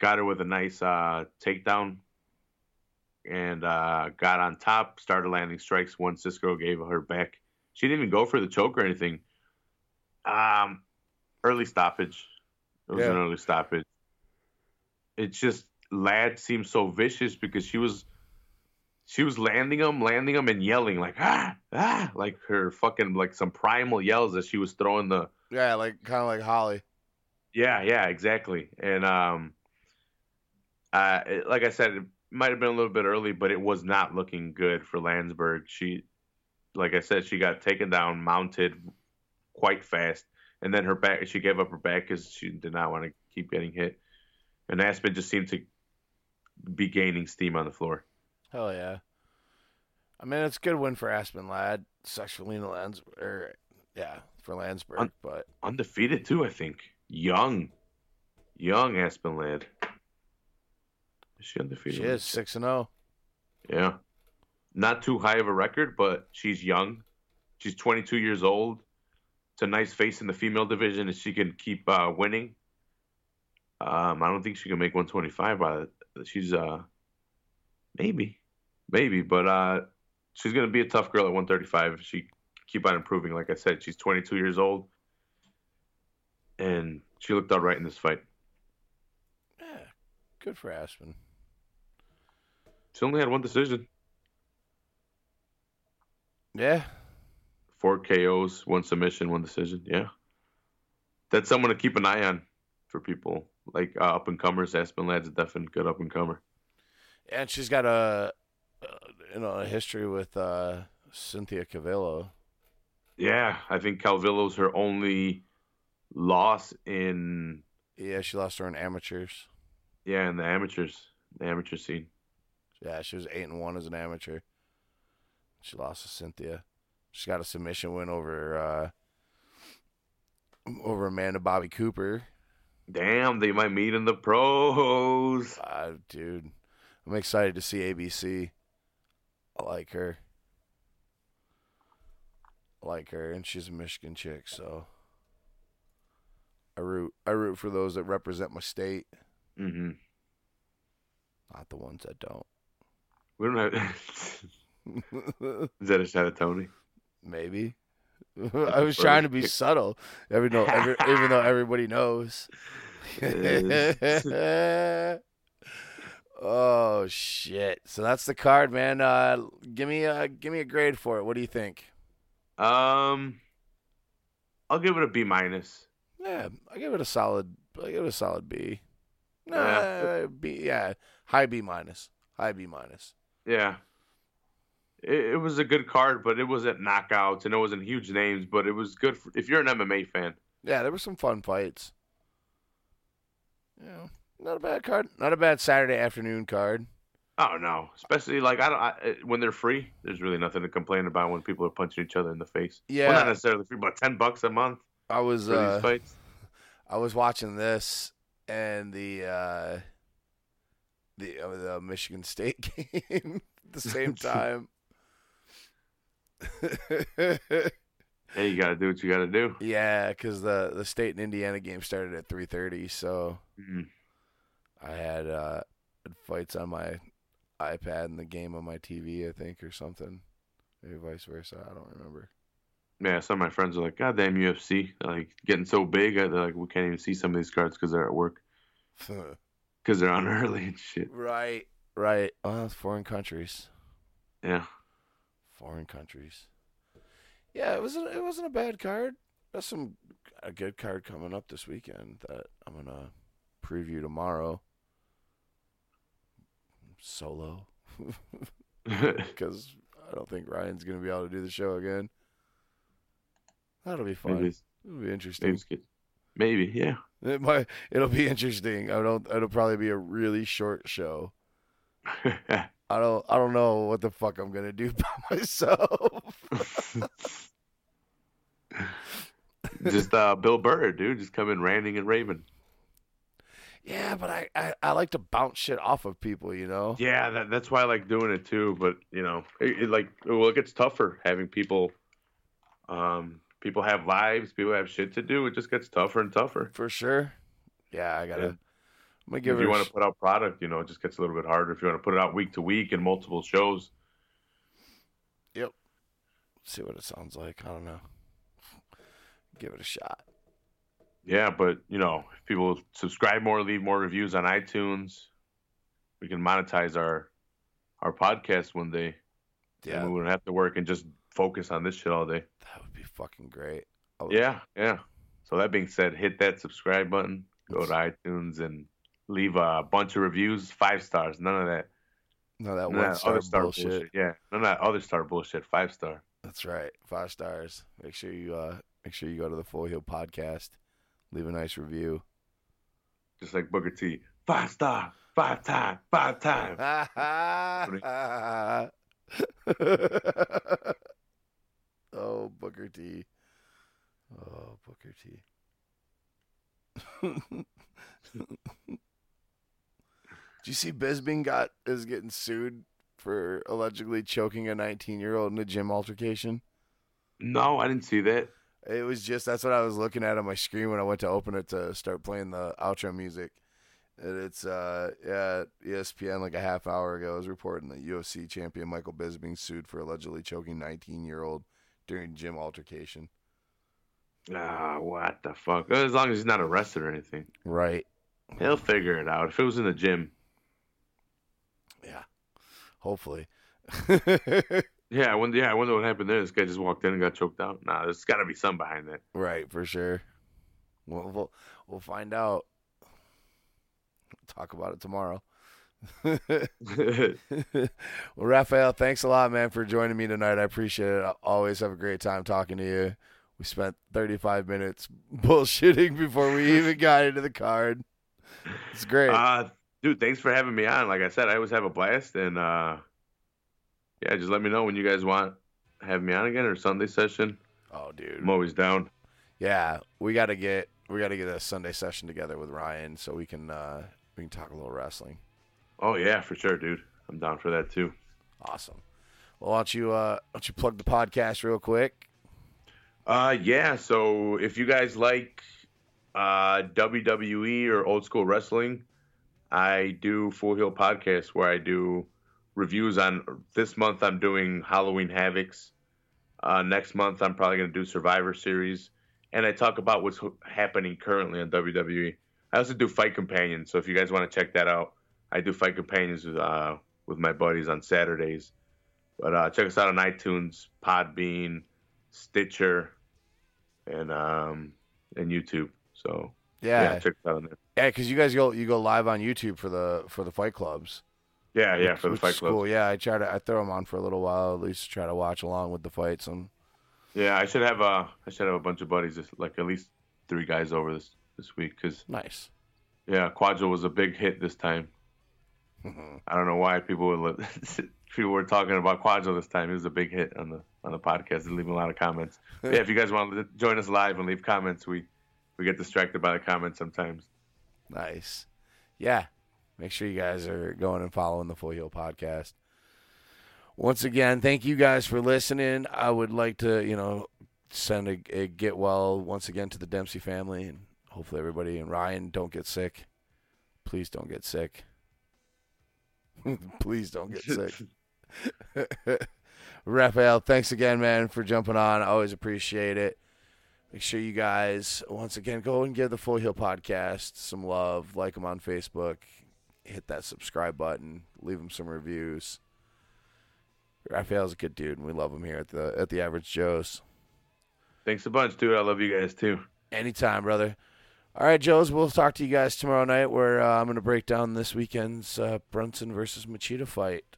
Got her with a nice uh, takedown and uh, got on top, started landing strikes once this girl gave her back. She didn't even go for the choke or anything. Um, early stoppage. It was an Yeah. early stoppage. It's just Ladd seemed so vicious because she was she was landing them, landing them, and yelling like ah ah, like her fucking like some primal yells as she was throwing the yeah, like kind of like Holly. yeah yeah exactly and um uh it- like I said it might have been a little bit early but it was not looking good for Lansberg she like I said she got taken down mounted quite fast and then her back she gave up her back because she did not want to keep getting hit and Aspen just seemed to be gaining steam on the floor. Hell yeah. I mean, it's a good win for Aspen for Lena Lands, or yeah, for Lansberg, Un- but Undefeated too, I think. Young, young Aspen Ladd. Is she undefeated? she is six and oh. zero. Yeah. Not too high of a record, but she's young. She's 22 years old. It's a nice face in the female division, and she can keep uh, winning. Um, I don't think she can make 125 by it. She's uh, maybe, maybe, but uh, she's gonna be a tough girl at 135 if she keep on improving. Like I said, she's 22 years old, and she looked all right in this fight. Yeah, good for Aspen. She only had one decision, Yeah, four KOs, one submission, one decision. Yeah, that's someone to keep an eye on for people like uh, up and comers. Aspen Ladd's a definite good up and comer. and she's got a, uh, you know, a history with uh, Cynthia Calvillo. Yeah, I think Calvillo's her only loss in Yeah, she lost her in amateurs. yeah in the amateurs, the amateur scene. Yeah, she was eight and one as an amateur. She lost to Cynthia. She got a submission win over uh, over Amanda Bobby Cooper. Damn, they might meet in the pros. Uh, dude, I'm excited to see ABC. I like her. I like her, and she's a Michigan chick, so I root. I root for those that represent my state, hmm not the ones that don't. We don't have. Is that a shot at Tony? Maybe. I was trying to be subtle, every no, every, even though everybody knows. oh shit! So that's the card, man. Uh, give me a give me a grade for it. What do you think? Um, I'll give it a B minus. Yeah, I give it a solid. I give it a solid B. Nah, Yeah. B. Yeah, high B minus. High B minus. Yeah. It, it was a good card, but it wasn't knockouts and it wasn't huge names, but it was good for, if you're an MMA fan. Yeah, there were some fun fights. Yeah, not a bad card. Not a bad Saturday afternoon card. Oh no, especially like I don't I, when they're free. There's really nothing to complain about when people are punching each other in the face. Yeah. well, not necessarily free, but ten bucks a month I was for uh, these fights. I was watching this and the uh, the uh, the Michigan State game at the same time. Hey, you gotta do what you gotta do. yeah, because the the State and Indiana game started at three thirty, so Mhm. I had uh, fights on my iPad and the game on my TV, I think, or something. Maybe vice versa. I don't remember. Yeah, some of my friends are like, "God damn UFC, like getting so big." They're like, "We can't even see some of these cards because they're at work, because they're on early and shit." right, right. Well, foreign countries. Yeah, foreign countries. Yeah, it wasn't it wasn't a bad card. There's some a good card coming up this weekend that I'm gonna preview tomorrow. Solo, because I don't think Ryan's gonna be able to do the show again. That'll be fun. maybe, It'll be interesting. maybe, yeah. It might. It'll be interesting. I don't. It'll probably be a really short show. I don't. I don't know what the fuck I'm gonna do by myself. just uh, Bill Burr, dude, just come in ranting and raving. Yeah, but I, I, I like to bounce shit off of people, you know? Yeah, that, that's why I like doing it too. But you know, it, it like well, it gets tougher having people. Um, people have lives, people have shit to do. It just gets tougher and tougher. For sure. Yeah, I gotta. Yeah. I'm if you want to put out product, you know, it just gets a little bit harder. If you want to put it out week to week and multiple shows, Yep. see what it sounds like. I don't know. Give it a shot. yeah. But you know, if people subscribe more, leave more reviews on iTunes, we can monetize our our podcast one day. Yeah, and we wouldn't have to work and just focus on this shit all day. that would be fucking great. Yeah, yeah. So that being said, hit that subscribe button, go to iTunes, and leave a bunch of reviews, five stars. None of that, No, that none one that star other star bullshit. bullshit. Yeah, none of that other star bullshit. Five star. That's right. Five stars. Make sure you uh make sure you go to the Full Heel podcast. Leave a nice review. Just like Booker T. five star, five time, five time. oh, Booker T. Oh, Booker T. Did you see Bisping got is getting sued for allegedly choking a 19 year old in a gym altercation? No, I didn't see that. It was just that's what I was looking at on my screen when I went to open it to start playing the outro music. And it's uh yeah, ESPN like a half hour ago was reporting that UFC champion Michael Bisping sued for allegedly choking 19 year old during gym altercation. Ah, what the fuck? As long as he's not arrested or anything, Right. he'll figure it out. If it was in the gym, Yeah. Hopefully. yeah, I wonder. Yeah, I wonder what happened there. This guy just walked in and got choked out. Nah, there's got to be some behind that. right, for sure. We'll we'll, we'll find out. Talk about it tomorrow. well, Rafael, thanks a lot, man, for joining me tonight. I appreciate it. I always have a great time talking to you. We spent 35 minutes bullshitting before we even got into the card. It's great. Uh, dude, thanks for having me on. Like I said, I always have a blast, and uh, yeah, just let me know when you guys want to have me on again or Sunday session. oh, dude. I'm always down. Yeah, we got to get we got to get a Sunday session together with Ryan so we can uh we can talk a little wrestling. Oh yeah, for sure, dude. I'm down for that too. Awesome. Well, why don't you uh why don't you plug the podcast real quick? Uh, yeah. So if you guys like uh, WWE or old school wrestling, I do Full Heel Podcast where I do reviews on. This month I'm doing Halloween Havocs. Uh, next month I'm probably going to do Survivor Series, and I talk about what's happening currently on WWE. I also do Fight Companions, so if you guys want to check that out, I do Fight Companions with uh, with my buddies on Saturdays. But uh, check us out on iTunes, Podbean, Stitcher, and um and YouTube. So yeah, Yeah, check us out on there. Yeah, because you guys go you go live on YouTube for the for the fight clubs. Yeah, yeah, for the Fight is Club. Cool. Yeah, I try to I throw them on for a little while at least try to watch along with the fights. And Yeah, I should have uh I should have a bunch of buddies, just like at least three guys over this this week, because nice. yeah, Quadro was a big hit this time. I don't know why people were people were talking about Quadro this time. He was a big hit on the on the podcast and leaving a lot of comments. yeah, if you guys want to join us live and leave comments, we we get distracted by the comments sometimes. Nice. Yeah. Make sure you guys are going and following the Full Heel podcast. Once again, thank you guys for listening. I would like to, you know, send a, a get well once again to the Dempsey family and hopefully everybody and Ryan don't get sick. Please don't get sick. Please don't get sick. Rafael, thanks again, man, for jumping on. I always appreciate it. Make sure you guys, once again, go and give the Full Heel Podcast some love. Like them on Facebook. Hit that subscribe button. Leave them some reviews. Rafael's a good dude, and we love him here at the at the Average Joe's. Thanks a bunch, dude. I love you guys too. Anytime, brother. All right, Joe's. We'll talk to you guys tomorrow night, where uh, I'm going to break down this weekend's uh, Brunson versus Machida fight.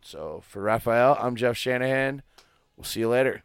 So for Rafael, I'm Jeff Shanahan. We'll see you later.